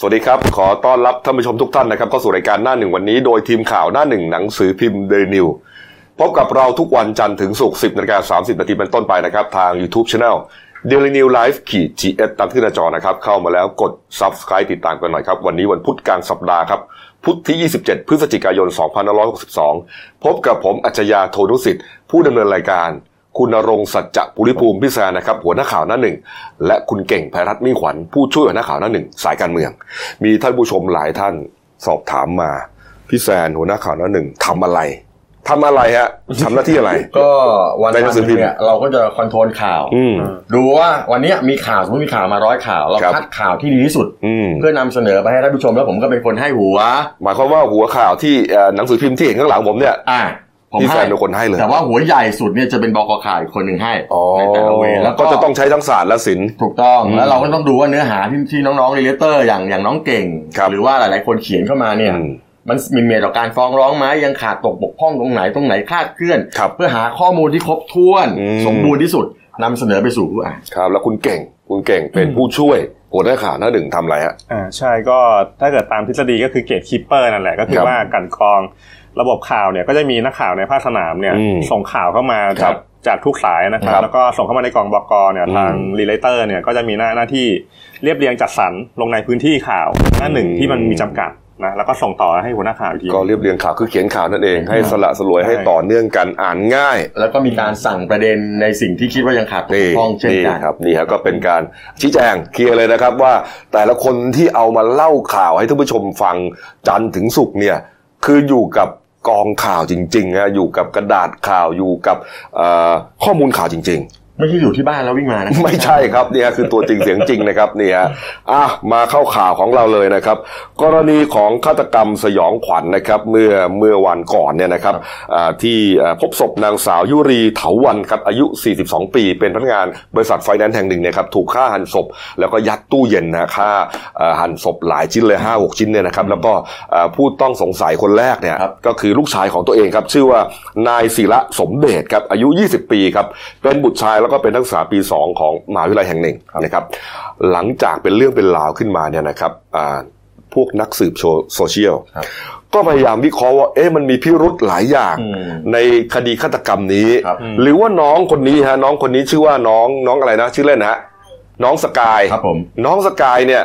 สวัสดีครับ ขอต้อนรับท่านผู้ชมทุกท่านนะครับเข้าสู่รายการหน้าหนึ่งวันนี้โดยทีมข่าวหน้าหนึ่งหนังสือพิมพ์เดนิวพบกับเราทุกวันจันทร์ถึงศุกร์10นาฬิกา30นาทีเป็นต้นไปนะครับ ทาง YouTube Channel Daily New Life ขีด GS ตามที่หน้าจอนะครับ เข้ามาแล้วกด Subscribe ติดตามกันหน่อยครับ วันนี้วันพุธกลางสัปดาห์ครับ พุธที่ 27 พฤศจิกายน 2562 พบกับผมอัจฉริยะโทนุสิทธิ์ผู้ดำเนินรายการ คุณณรงค์สัจจะปุริภูมิพิศานะครับหัวหน้าข่าวหน้าหนึ่ง และคุณเก่งไพรัตน์มิ่งขวัญผู้ช่วยหัวหน้าข่าวหน้าหนึ่งสายการเมือง มีท่านผู้ชมหลายท่านสอบถามมาพี่แซนหัวหน้าข่าวหน้าหนึ่งทำอะไรทำอะไรฮะทำหน้าที่อะไร ก็วันในหนังสือพิมพ์เนี่ยเราก็จะคอนโทรลข่าวอืมดูว่าวันเนี้ยมีข่าวสมมติมีข่าวมาร้อยข่าว เราครับคัดข่าวที่ดีที่สุดอืมเพื่อนำเสนอไปให้ท่านผู้ชมแล้วผมก็เป็นคนให้หัว หมายความว่าหัวข่าวที่เอ่อหนังสือพิมพ์ที่เห็นข้างหลังผมเนี่ยอ่า ผมพี่แซให้นเป็นคนให้เลยแต่ว่าหัวใหญ่สุดเนี่ยจะเป็นบกข่าวอีกคนหนึ่งให้อ๋อในแต่ละเวรแล้วก็ก็จะต้องใช้ทั้งศาสตร์และศิลป์ ถูกต้องอืมแล้วเราก็ต้องดูว่าเนื้อหาที่ที่น้องๆ rewriter อย่างอย่างน้องเก่ง ครับ หรือว่าหลายๆคนเขียนเข้ามาเนี่ย อืม มันมีเมียต่อการฟ้องร้องไหมยังขาดตกบกพร่องตรงไหนตรงไหนคลาดเคลื่อน ครับเพื่อหาข้อมูลที่ครบถ้วน อืม สมบูรณ์ที่สุดนำเสนอไปสู่ผู้อ่าน ครับแล้วคุณเก่งคุณเก่งเป็นผู้ช่วยหัวหน้าข่าวหน้าหนึ่งทำอะไรฮะ อ่าใช่ก็ถ้าเกิดตามทฤษฎีก็คือ gatekeeper นั่นแหละก็คือเขาเรียกว่ากลั่นกรอง ระบบข่าวเนี่ยก็จะมีนักข่าวในภาคสนามเนี่ยอืมส่งข่าวเข้ามาครัจากบจากทุกสายนะครัครับบแล้วก็ส่งเข้ามาในกล่องบกเนี่ยอืมทางรีเลเตอร์เนี่ยก็จะมีหน้าหน้าที่เรียบเรียงจัดสรรลงในพื้นที่ข่าวหน้าหนึ่งอืมที่มันมีจำกัดนะแล้วก็ส่งต่อให้หัวหน้าข่าวอีกทีก็เรียบเรียงข่าวคือเขียนข่าวนั่นเองให้สละสลวยให้ใช่ต่อเนื่องกันอ่านง่าย แล้วก็มีการสั่งประเด็นในสิ่งที่คิดว่ายังขาดตกนี่บกพร่องเช่นนี่กันครับนี่ครับก็เป็นการชี้แจงเคลียร์เลยนะครับว่าแต่ละคนที่เอามาเล่าข่าวให้ท่านผู้ชมฟังจันทร์ถึงศุกร์เนี่ยคืออยู่กับ กองข่าวจริงๆนะอยู่กับกระดาษข่าวอยู่กับข้อมูลข่าวจริงๆ ไม่ใช่อยู่ที่บ้านแล้ววิ่งมานะ ไม่ใช่ครับเนี่ยคือตัวจริงเสียงจริงนะครับเนี่ยอะมาเข้าข่าวของเราเลยนะครับ กรณีของฆาตกรรมสยองขวัญนะครับเมื่อเมื่อวันก่อนเนี่ยนะครับอ่าที่อ่าพบศพนางสาวยุรีเถาวันครับอายุ 42 ปี เป็นพนักงานบริษัทไฟแนนซ์แห่งหนึ่งเนี่ยครับถูกฆ่าหันศพ แล้วก็ยัดตู้เย็นนะฆ่าอ่าหั่นศพหลายชิ้นเลย 5 6 ชิ้นเนี่ยนะครับแล้วก็อ่าผู้ต้องสงสัยคนแรกเนี่ยครับก็คือลูกชายของตัวเองครับชื่อว่านายศิระสมเดชครับอายุ 20 ปีครับเป็นบุตรชายแล้วก็เป็นนักศึกษาปี 2 ของมหาวิทยาลัยแห่งหนึ่งนะครับ หลังจากเป็นเรื่องเป็นราวขึ้นมาเนี่ยนะครับอ่าพวกนักสืบโซเชียลครับก็พยายามวิเคราะห์ว่าเอ๊ะมันมีพิรุธหลายอย่างอืมในคดีฆาตกรรมนี้ครับหรือว่าน้องคนนี้ฮะน้องคนนี้ชื่อว่าน้องน้องอะไรนะ ชื่อเล่นนะฮะน้องสกายครับผมน้องสกายเนี่ย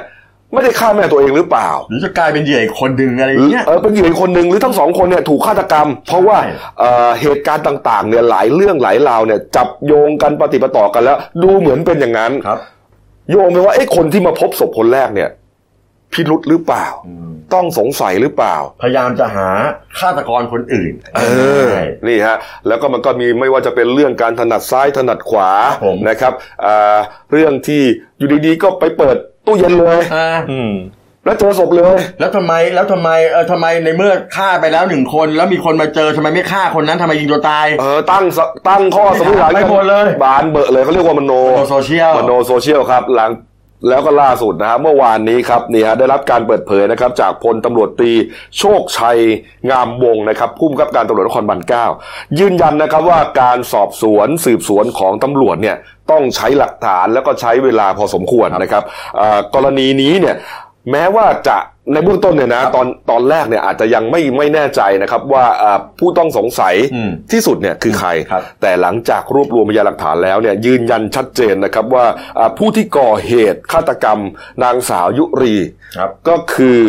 ไม่ได้ฆ่าแม่ตัวเองหรือเปล่า หรือจะกลายเป็นเหยื่ออีกคนหนึ่งอะไรอย่างเงี้ยเออเป็นเหยื่ออีกคนหนึ่งหรือทั้งสองคนเนี่ยถูกฆาตกรรม เพราะว่าใช่เอ่อเหตุการณ์ต่างๆเนี่ยหลายเรื่องหลายราวเนี่ยจับโยงกันปฏิปต่อกันแล้ว ดูเหมือนเป็นอย่างนั้นครับ โยงไปว่าไอ้คนที่มาพบศพคนแรกเนี่ยพิรุษหรือเปล่า ต้องสงสัยหรือเปล่า พยายามจะหาฆาตกรคนอื่น เออใช่นี่ฮะ แล้วก็มันก็มีไม่ว่าจะเป็นเรื่องการถนัดซ้ายถนัดขวาครับผมนะครับอ่าเรื่องที่อยู่ดีๆก็ไปเปิด ตู้เย็นเลยอ่าอืมแล้วเจอศพเลย แล้วทำไมแล้วทำไมเออทำไมในเมื่อฆ่าไปแล้วหนึ่งคน แล้วมีคนมาเจอทำไมไม่ฆ่าคนนั้นทำไมยิงตัวตาย เออตั้งสตั้งข้อสมมติฐานไปหมดเลย บานเบอะเลยเขาเรียกว่ามโนโลกโซเชียลมโนโซเชียลครับ หลัง แล้วก็ล่าสุดนะฮะเมื่อวานนี้ครับนี่ฮะได้รับการเปิดเผยนะครับจากพลตำรวจตรีโชคชัยงามวงศ์นะครับผู้บังคับการตำรวจนครบาลเก้ายืนยันนะครับว่าการสอบสวนสืบสวนของตำรวจเนี่ยต้องใช้หลักฐานแล้วก็ใช้เวลาพอสมควรนะครับกรณีนี้เนี่ยแม้ว่าจะ ในเบื้องต้นเนี่ยนะตอนตอนแรกเนี่ยอาจจะยังไม่ไม่แน่ใจนะครับว่าอ่าผู้ต้องสงสัยอืมที่สุดเนี่ยคือใครครับแต่หลังจากรวบรวมพยานหลักฐานแล้วเนี่ยยืนยันชัดเจนนะครับว่าอ่าผู้ที่ก่อเหตุฆาตกรรม นางสาวยุรีครับก็คือ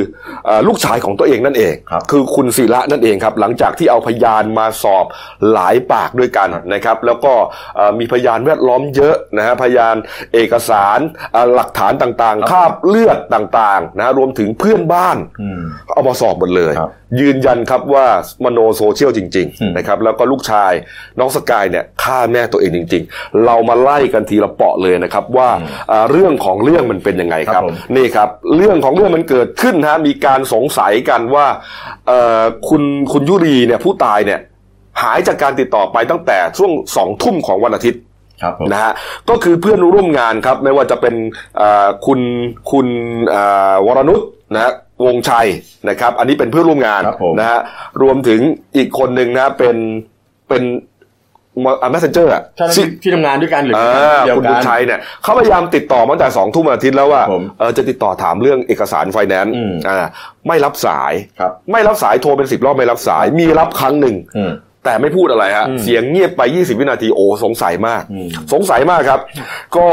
อาลูกชายของตัวเองนั่นเองครับอคุณศิระนั่นเองครับหลังจากที่เอาพยานมาสอบหลายปากด้วยกันนะครับ แล้วก็อ่ามีพยานแวดล้อมเยอะนะฮะพยานเอกสารอ่าหลักฐานต่างๆคราบเลือดต่างๆนะฮะรวมถึงเพื่อนบ้านอืมเอามาสอบหมดเลยครับยืนยันครับว่ามโนโซเชียลจริงอืมๆนะครับแล้วก็ลูกชายน้องสกายเนี่ยฆ่าแม่ตัวเองจริง ๆ เรามาไล่กันทีละเปาะเลยนะครับว่าอ่าเรื่องของเรื่องมันเป็นยังไงคครัรับบผมนี่ครับ เรื่องของเรื่องมันเกิดขึ้นฮะมีการสงสัยกันว่าเอ่อคุณคุณยุรีเนี่ยผู้ตายเนี่ยหายจากการติดต่อไปตั้งแต่ช่วงสองทุ่มของวันอาทิตย์ครับผมนะฮะก็คือเพื่อนร่วมงานครับ ไม่ว่าจะเป็นอ่าคุณคุณอ่าวรนุช นะฮะวงชัยนะครับ อันนี้เป็นเพื่อนร่วมงานครับผมนะฮะรวมถึงอีกคนหนึ่งนะเป็นเป็น messenger อะเจ้าหน้าที่ที่ทำงานด้วยกันหรืออ่าเดียวคุณกับุญนชัยเนี่ยเขาพยายามติดต่อมาตั้งแต่สองทุ่มวันอาทิตย์แล้วว่าผมเออจะติดต่อถามเรื่องเอกสารไฟแนนซ์อืมอ่าไม่รับสายครับไม่รับสายโทรเป็นสิบรอบไม่รับสายมีรับครั้งหนึ่งอืม แต่ไม่พูดอะไรฮะอืมเสียงเงียบไป 20 วินาทีโอ้สงสัยมากอืมสงสัยมากครับ ก็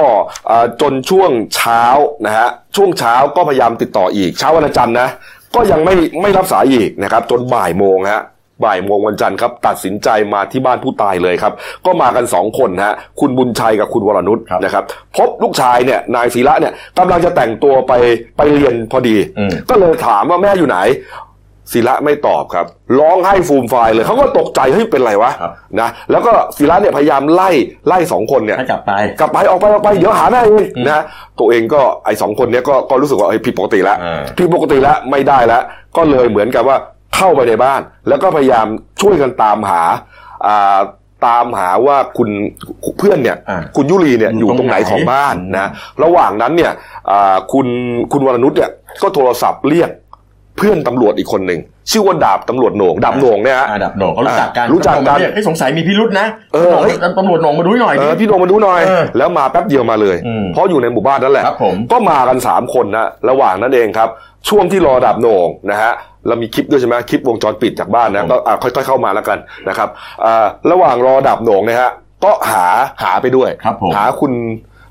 อ่าจนช่วงเช้านะฮะช่วงเช้าก็พยายามติดต่ออีกเช้าวันจันทร์นะก็ยังไม่ไม่รับสายอีกนะครับจนบ่ายโมงฮะบ่ายโมงวันจันทร์ครับตัดสินใจมาที่บ้านผู้ตายเลยครับ ก็มากันสองคนฮะคุณบุญชัยกับคุณวรนุชครับนะครับ พบลูกชายเนี่ยนายศิระเนี่ยกำลังจะแต่งตัวไปไปเรียนพอดีอืมก็เลยถามว่าแม่อยู่ไหน ศิระไม่ตอบครับ ร้องไห้ฟูมฟายเลยเขาก็ตกใจเฮ้ยเป็นไรวะครับนะแล้วก็ศิระเนี่ยพยายามไล่ไล่สองคนเนี่ยให้กลับไปกลับไปออกไปออกไปเดี๋ยวหาแม่เองนะฮะตัวเองก็ไอ้สองคนเนี้ยก็ก็รู้สึกว่าเอ้ยผิดปกติแล้วอ่าผิดปกติแล้วไม่ได้แล้ว ก็เลยเหมือนกับว่าเข้าไปในบ้าน แล้วก็พยายามช่วยกันตามหาอ่าตามหาว่าคุณเพื่อนเนี่ยอ่าคุณยุรีเนี่ยออยู่ยู่ตตรรงงไหไหนนของบ้านอืมนะระหว่างนั้นเนี่ยอ่าคุณคุณวรนุชเนี่ยก็โทรศัพท์เรียกเพื่อนตำรวจอีกคนหนึ่งชื่อว่าดาบตำรวจโหน่งดาบโหน่งเนี่ยฮะอาดับโหนงเขารู้จักกันอ่ารู้จักกันเฮ้ยสงสัยมีพิรุษนะเออเฮ้ยตำรวจโหนงมาดูหน่อยเอดิอพี่โหนงมาดูหน่อยเออแล้วมาแป๊บเดียวมาเลยอืมเพราะอยู่ในหมู่บ้านนั่นแหละครับผมก็มากันสามคนนะระหว่างนั้นเองครับ ช่วงที่รอดาบโหน่งนะฮะเรามีคลิปด้วยใช่ไหมคลิปวงจรปิดจากบ้านนะก็อะค่อยๆเข้ามาแล้วกันนะครับอ่าระหว่างรอดาบโหน่งนะฮะก็หาหาไปด้วยครับผมหาคุณ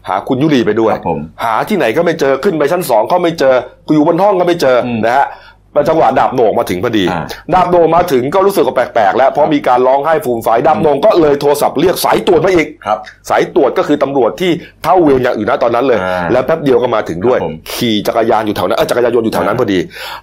หาคุณยุรีไปด้วยครับผมหาที่ไหนก็ไม่เจอขึ้นไปชั้นสองก็ไม่เจออยู่บนห้องก็ไม่เจออมนะฮะแต่ จังหวะดาบโหน่งมาถึงพอดีอ่าดาบโหน่งมาถึงก็รู้สึกว่าแปลกๆแล้วเพราะมีการร้องไห้ฟูมฟายดาบโหน่งก็เลยโทรศัพท์เรียกสายตรวจมาอีกครับสายตรวจก็คือตำรวจที่เข้าเวรอย่างอื่นนะตอนนั้นเลยอ่าแล้วแป๊บเดียวก็มาถึงด้วยครับผมขี่จักรยานอยู่แถวนั้นเออจักรยานยนต์อยู่แถวนั้นอ่าพอดี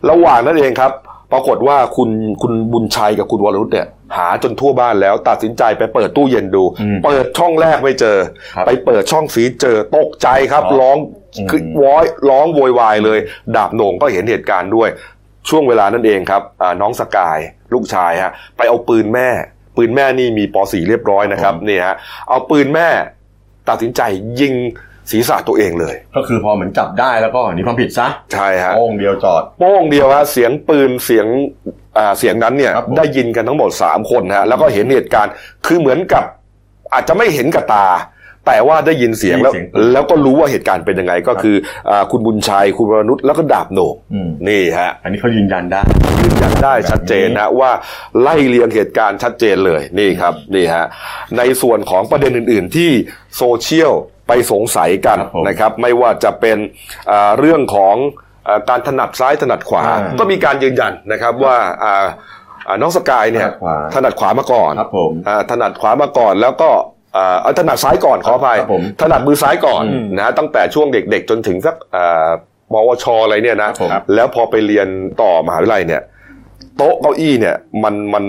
ระหว่างนั้นเองครับ ปรากฏว่าคุณคุณบุญชัยกับคุณวรนุชเนี่ยหาจนทั่วบ้านแล้วตัดสินใจไปเปิดตู้เย็นดูอืมเปิดช่องแรกไม่เจอครับไปเปิดช่องฟีดเจอตกใจครับอ๋อร้องอืมคือวอยร้องโวยวายเลย ดาบโหน่งก็เห็นเหตุการณ์ด้วย ช่วงเวลานั้นเองครับอ่าน้องสกายลูกชายฮะไปเอาปืนแม่ ปืนแม่นี่มีป .4 เรียบร้อยนะครับนี่ฮะเอาปืนแม่ตัดสินใจยิงศีรษะตัวเองเลย ก็คือพอเหมือนจับได้แล้วก็หนีความผิดซะใช่ฮะโป้งเดียวจอดโป้งเดียวฮะเสียงปืนเสียงอ่าเสียงนั้นเนี่ยครับผมได้ยินกันทั้งหมด 3 คนฮะแล้วก็เห็นเหตุการณ์คือเหมือนกับอาจจะไม่เห็นกับตา แต่ว่าได้ยินเสียงแล้วได้ยินเสียงปืนแล้วก็รู้ว่าเหตุการณ์เป็นยังไงก็คืออาคุณบุญชัยคุณวรนุชแล้วก็ดาบโหนกอืมนี่ฮะอันนี้เขายืนยันได้ ยืนยันได้ชัดเจนนะว่าไล่เรียงเหตุการณ์ชัดเจนเลยนี่ครับนี่ฮะในส่วนของประเด็นอื่น ๆ ที่โซเชียลไปสงสัยกันครับผมนะครับ ไม่ว่าจะเป็นอ่าเรื่องของอาการถนัดซ้ายถนัดขวาอ่าก็มีการยืนยันนะครับว่าอ่าอ่าน้องสกายเนี่ยถนัดขวาถนัดขวามาก่อนครับผมอ่าถนัดขวามาก่อนแล้วก็อ่า เอาถนัดซ้ายก่อนขออภัยครับผมถนัดมือซ้ายก่อนอืมนะฮะตั้งแต่ช่วงเด็กๆ จนถึงสักอ่าปวชอะไรเนี่ยนะครับผมแล้วพอไปเรียนต่อมหาวิทยาลัยเนี่ย โต๊ะเก้าอี้เนี่ยมันมัน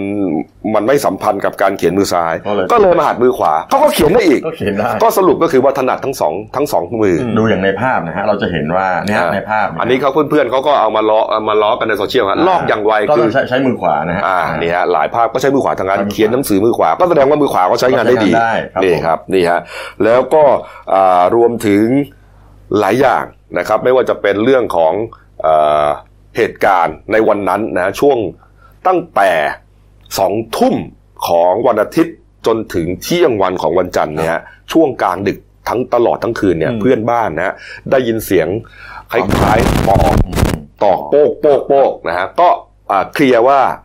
มันไม่สัมพันธ์กับการเขียนมือซ้ายก็เลยก็เลยมาหัดมือขวาเขาก็เขียนได้อีกก็เขียนได้ก็สรุปก็คือว่าถนัดทั้งสองทั้งสองมืออดูอย่างในภาพนะฮะเราจะเห็นว่าเนี่ยอ่าในภาพ อันนี้เขาเพื่อนๆเขาก็เอามาล้อเอามาล้อกันในโซเชียลฮะลอกอย่างไวก็คืต้อองใช้ใช้มือขวานะฮะอ่านี่ฮะหลายภาพก็ใช้มือขวาทางการใช้มือขวาเขียนหนังสือมือขวา ก็แสดงว่ามือขวาเขาใช้งานได้ดีก็ใช้งานได้ครับนี่ครับนี่ฮะแล้วก็อ่ารวมถึงหลายอย่างนะครับ ไม่ว่าจะเป็นเรื่องของ เอ่อเหตุการณ์ในวันนั้นนะช่วงตั้งแต่สองทุ่มของวันอาทิตย์จนถึงเที่ยงวันของวันจันทร์เนี่ยฮะช่วงกลางดึกทั้งตลอดทั้งคืนเนี่ยอืมเพื่อนบ้านนะฮะได้ยินเสียงคล้ายๆปอกอืมตอกโป๊กโป๊กโป๊กนะฮะก็อ่าเคลียร์ว่าอ่า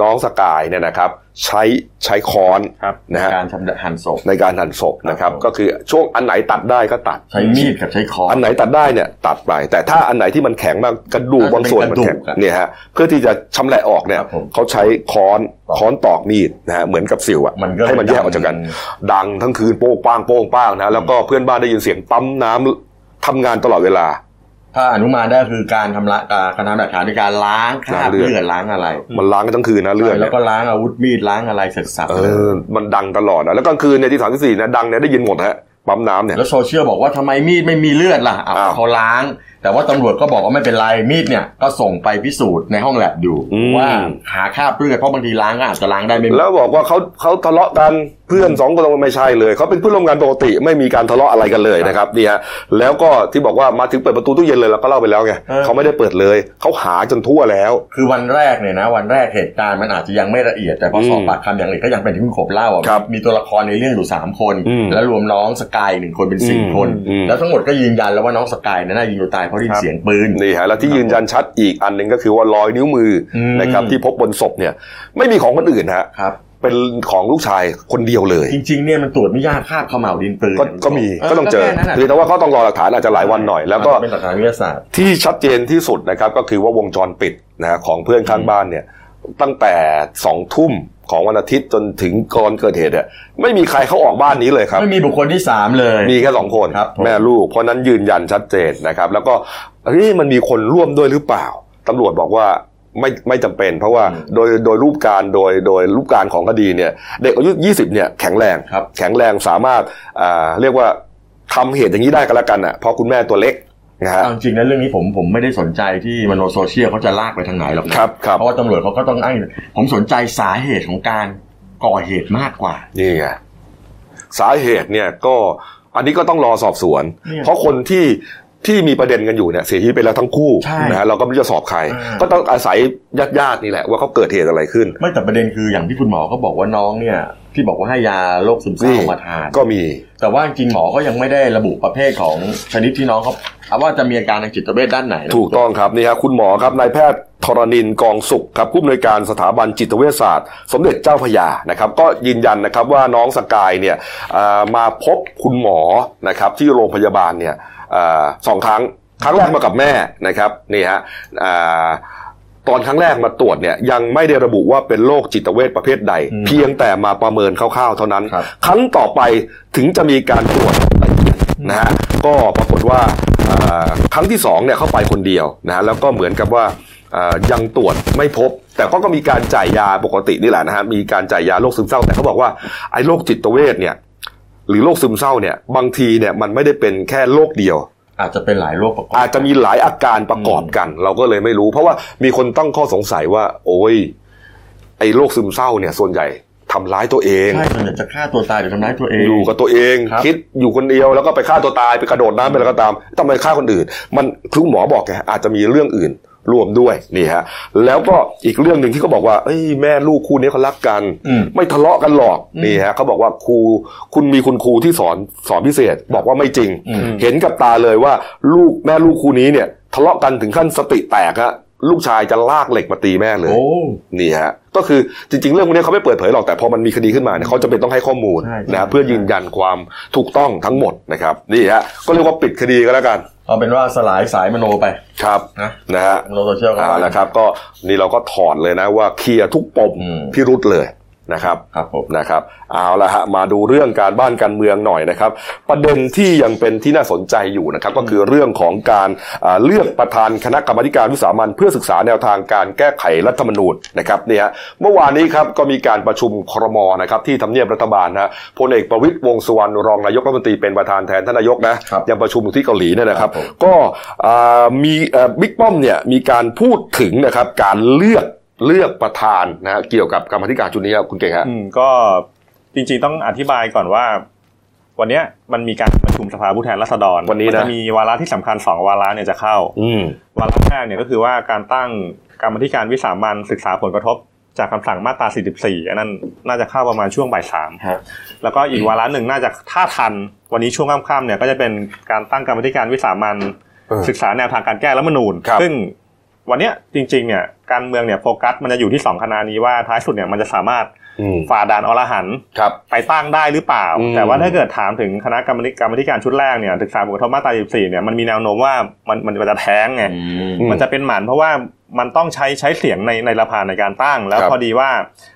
น้องสกายเนี่ยนะครับใช้ใช้ค้อนครับนะฮะการชำหั่นศพในการหั่นศพนะครับครับผมก็คือช่วงอันไหนตัดได้ก็ตัดใช้มีดกับใช้ค้อนอันไหนตัดได้เนี่ยตัดไป แต่ถ้าอันไหนที่มันแข็งมากกระดูกน่าจะบางส่วนมันแข็งเป็นกระดูกอะเนี่ยฮะเพื่อที่จะชำแหละออกเนี่ยครับผมเขาใช้ค้อนตอกค้อนตอกมีดนะฮะเหมือนกับสิวอะมันก็ให้มันแยกออกจากกัน ดังทั้งคืนโป้งป้างโป้งป้างนะแล้วก็เพื่อนบ้านได้ยินเสียงปั๊มน้ำทำงานตลอดเวลา ถ้าอนุมานได้คือการทำละการการทำหลักฐานในการล้างคราบล้างเลือดเลือดล้างอะไร มันล้างกันทั้งคืนนะเลือดแล้เนี่วยก็ล้างอาวุธมีดล้างอะไรเสร็จสับเออมันดังตลอดนะแล้วกลางคืนเนี่ยที่สามที่สี่นะดังเนี่ยได้ยินหมดฮะปั๊มน้ำเนี่ยแล้วโซเชียลบอกว่าทำไมมีดไม่มีเลือดล่ะอ้าวอ้าวเขาล้าง แต่ว่าตำรวจก็บอกว่าไม่เป็นไรมีดเนี่ยก็ส่งไปพิสูจน์ในห้องแลบอยู่อืมว่าหาคราบเลือดเพราะบางทีล้างก็อาจจะล้างได้ไม่หมดแล้วบอกว่าเขาเขาทะเลาะกันเพื่อนสองคนไม่ใช่เลยเขาเป็นเพื่อนร่วมงานปกติไม่มีการทะเลาะอะไรกันเลยนะครับเนี่ยฮะแล้วก็ที่บอกว่ามาถึงเปิดประตูตู้เย็นเลยเราก็เล่าไปแล้วไงเออเขาไม่ได้เปิดเลยเขาหาจนทั่วแล้ว คือวันแรกเนี่ยนะ วันแรกเหตุการณ์มันอาจจะยังไม่ละเอียดแต่พออมสอบปากคำอย่างละเอียดก็ยังเป็นที่คุณขบเล่าอะครับมีตัวละครในเรื่องอยู่สามคนอืมแล้วรวมน้องสกายหนึ่งคนเป็นสี่อืมคนอืมแล้วทั้งหมดก็ยืนยันแล้วว่าน้องสกายเนี่ยน่ายิงตัวตายเพราะได้ยินเสียงปืนนี่ฮะแล้วที่ยืนยันชัดอีกอันหนึ่งก็คือว่ารอยนิ้วมืออมนะครับที่พบบนศพเนี่ยไม่มีของคนอื่นฮะครับ เป็นของลูกชายคนเดียวเลย จริงๆเนี่ยมันตรวจไม่ยากคราบเขม่าวดินปืนก็ก็มีก็ต้องเจอแค่นั้นน่ะเพียงแต่ว่าเขาต้องรอหลักฐานอาจจะหลายวันหน่อย แล้วก็เป็นหลักฐานวิทยาศาสตร์ที่ชัดเจนที่สุดนะครับก็คือว่าวงจรปิดนะฮะของเพื่อนข้างบ้านเนี่ยตั้งแต่สองทุ่มของวันอาทิตย์จนถึงก่อนเกิดเหตุเนี่ยไม่มีใครเข้าออกบ้านนี้เลยครับ ไม่มีบุคคลที่สามเลย มีแค่สองคนครับผมแม่ลูก เพราะนั้นยืนยันชัดเจนนะครับ แล้วก็เฮ้ยมันมีคนร่วมด้วยหรือเปล่าตำรวจบอกว่า ไม่ไม่จำเป็น เพราะว่าโดยโดยรูปการโดยโดยรูปการของคดีเนี่ยเด็กอายุ 20เนี่ยแข็งแรงครับแข็งแรงสามารถอ่าเรียกว่าทำเหตุอย่างนี้ได้ก็แล้วกันอะเพราะคุณแม่ตัวเล็กนะฮะเอาจริงๆนะเรื่องนี้ผมผมไม่ได้สนใจที่มโนโซเชียลเขาจะลากไปทางไหนหรอกนะครับครับเพราะว่าตำรวจเขาก็ต้องอ้างผมสนใจสาเหตุของการก่อเหตุมากกว่านี่ไงสาเหตุเนี่ยก็อันนี้ก็ต้องรอสอบสวนเนี่ยเพราะคนที่ ที่มีประเด็นกันอยู่เนี่ยเสียชีวิตไปแล้วทั้งคู่ใช่นะฮะเราก็ไม่รู้จะสอบใครอ่าก็ต้องอาศัยญาติๆนี่แหละว่าเขาเกิดเหตุอะไรขึ้น ไม่แต่ประเด็นคืออย่างที่คุณหมอก็บอกว่าน้องเนี่ยที่บอกว่าให้ยาโรคซึมเศร้ามาทานก็มี แต่ว่าจริงๆหมอก็ยังไม่ได้ระบุประเภทของชนิดที่น้องเขาเอาว่าจะมีอาการทางจิตเวชด้านไหนนะถูกต้องครับนี่ฮะคุณหมอครับนายแพทย์ธรณินกองสุขครับผู้อำนวยการสถาบันจิตเวชศาสตร์ สมเด็จเจ้าพระยานะครับ ก็ยืนยันนะครับว่าน้องสกายเนี่ยอ่ามาพบคุณหมอนะครับที่โรงพยาบาลเนี่ยอ่า สองครั้ง ครั้งแรกมากับแม่นะครับนี่ฮะอ่าตอนครั้งแรกมาตรวจเนี่ยยังไม่ได้ระบุว่าเป็นโรคจิตเวชประเภทใด เพียงแต่มาประเมินคร่าวๆเท่านั้น ครับครั้งต่อไปถึงจะมีการตรวจละเอียดนะฮะก็ปรากฏว่าอ่าครั้งที่สองเนี่ยเข้าไปคนเดียวนะฮะแล้วก็เหมือนกับว่าอ่ายังตรวจไม่พบ แต่ก็ก็มีการจ่ายยาปกตินี่แหละนะฮะมีการจ่ายยาโรคซึมเศร้าแต่เขาบอกว่าไอ้โรคจิตเวชเนี่ย หรือโรคซึมเศร้าเนี่ยบางทีเนี่ยมันไม่ได้เป็นแค่โรคเดียว อาจจะเป็นหลายโรคประกอบอาจจะมีหลายอาการประกอบกัน เราก็เลยไม่รู้ เพราะว่ามีคนตั้งข้อสงสัยว่า โอ้ยไอ้โรคซึมเศร้าเนี่ย ส่วนใหญ่ทำร้ายตัวเองใช่ส่วนใหญ่จะฆ่าตัวตายหรือทำร้ายตัวเองอยู่กับตัวเองครับคิดอยู่คนเดียวแล้วก็ไปฆ่าตัวตายไปกระโดดน้ำไปแล้วก็ตามทำไมฆ่าคนอื่น มันคือหมอบอกไงอาจจะมีเรื่องอื่น รวมด้วยนี่ฮะแล้วก็อีกเรื่องหนึ่งที่เขาบอกว่าเอ้ยแม่ลูกคู่นี้เขารักกันอืมไม่ทะเลาะกันหรอกนี่ฮะเขาบอกว่าครูคุณมีคุณครูที่สอนสอนพิเศษ บอกว่าไม่จริงอืมเห็นกับตาเลยว่าลูกแม่ลูกคู่นี้เนี่ย ทะเลาะกันถึงขั้นสติแตกฮะลูกชายจะลากเหล็กมาตีแม่เลยโอ้นี่ฮะก็คือจริง ๆ เรื่องพวกนี้เขาไม่เปิดเผยหรอกแต่พอมันมีคดีขึ้นมาเนี่ยเขาจะเป็นต้องให้ข้อมูลใช่นะใช่เพื่อยืนยันความถูกต้องทั้งหมดนะครับนี่ฮะก็เรียกว่าปิดคดีก็แล้วกัน เอาเป็นว่าสลายสายมโนไปครับนะนะฮะมโนโซเชียลก็เอาละครับ ก็นี่เราก็ถอดเลยนะว่าเคลียร์ทุกปมอืมพิรุษเลย นะครับครับผมนะครับเอาละฮะมาดูเรื่องการบ้านการเมืองหน่อยนะครับ ประเด็นที่ยังเป็นที่น่าสนใจอยู่นะครับก็คือเรื่องของการอ่าเลือกประธานคณะกรรมาธิการวิสามันเพื่อศึกษาแนวทางการแก้ไขรัฐธรรมนูญนะครับเนี่ยเมื่อวานนี้ครับก็มีการประชุมครมนะครับที่ทำเนียบรัฐบาลนะพลเอกประวิตยวงษ์สุวรรณรองนายกรัฐมนตรีเป็นประธานแทนท่านนายกนะครับยังประชุมอยู่ที่เกาหลีเนี่ยนะครับครับผมก็อ่ามีเอ่อบิ๊กป้อมเนี่ยมีการพูดถึงนะครับการเลือก เลือกประธานนะฮะเกี่ยวกับกรรมาธิการชุดนี้ครับคุณเก่งฮะอืมก็จริงๆต้องอธิบายก่อนว่า วันเนี้ยมันมีการประชุมสภาผู้แทนราษฎรวันนี้นะมัจะมีวาระที่สำคัญสองวาระเนี่ยจะเข้า อืมวาระแรกเนี่ยก็คือว่าการตั้งกรรมธิการวิสามันศึกษาผลกระทบจากคำสั่งมาตรา 44 อันนั้นน่าจะเข้าประมาณช่วงบ่ายสามฮะแล้วก็อีกวาระหนึ่งน่าจะถ้าทัน วันนี้ช่วงค่ำๆเนี่ยก็จะเป็นการตั้งกรรมธิการวิสามันเออศึกษาแนวทางการแก้รัฐธรรมนูญครับซึ่ง วันเนี้ยจริงๆเนี่ยการเมืองเนี่ยโฟกัสมันจะอยู่ที่สองคณะนี้ว่าท้ายสุดเนี่ยมันจะสามารถอืมฝ่าด่านอรหันต์ครับไปตั้งได้หรือเปล่าอืมแต่ว่าถ้าเกิดถามถึงคณะกรรมธิกรรมธิการชุดแรกเนี่ยศึกษาผลกระทบมาตรา44เนี่ยมันมีแนวโน้มว่ามันมันมันจะแท้งไงอืมอืมมันจะเป็นหมันเพราะว่ามันต้องใช้ใช้เสียงในในสภาในการตั้ง แล้วครับพอดีว่า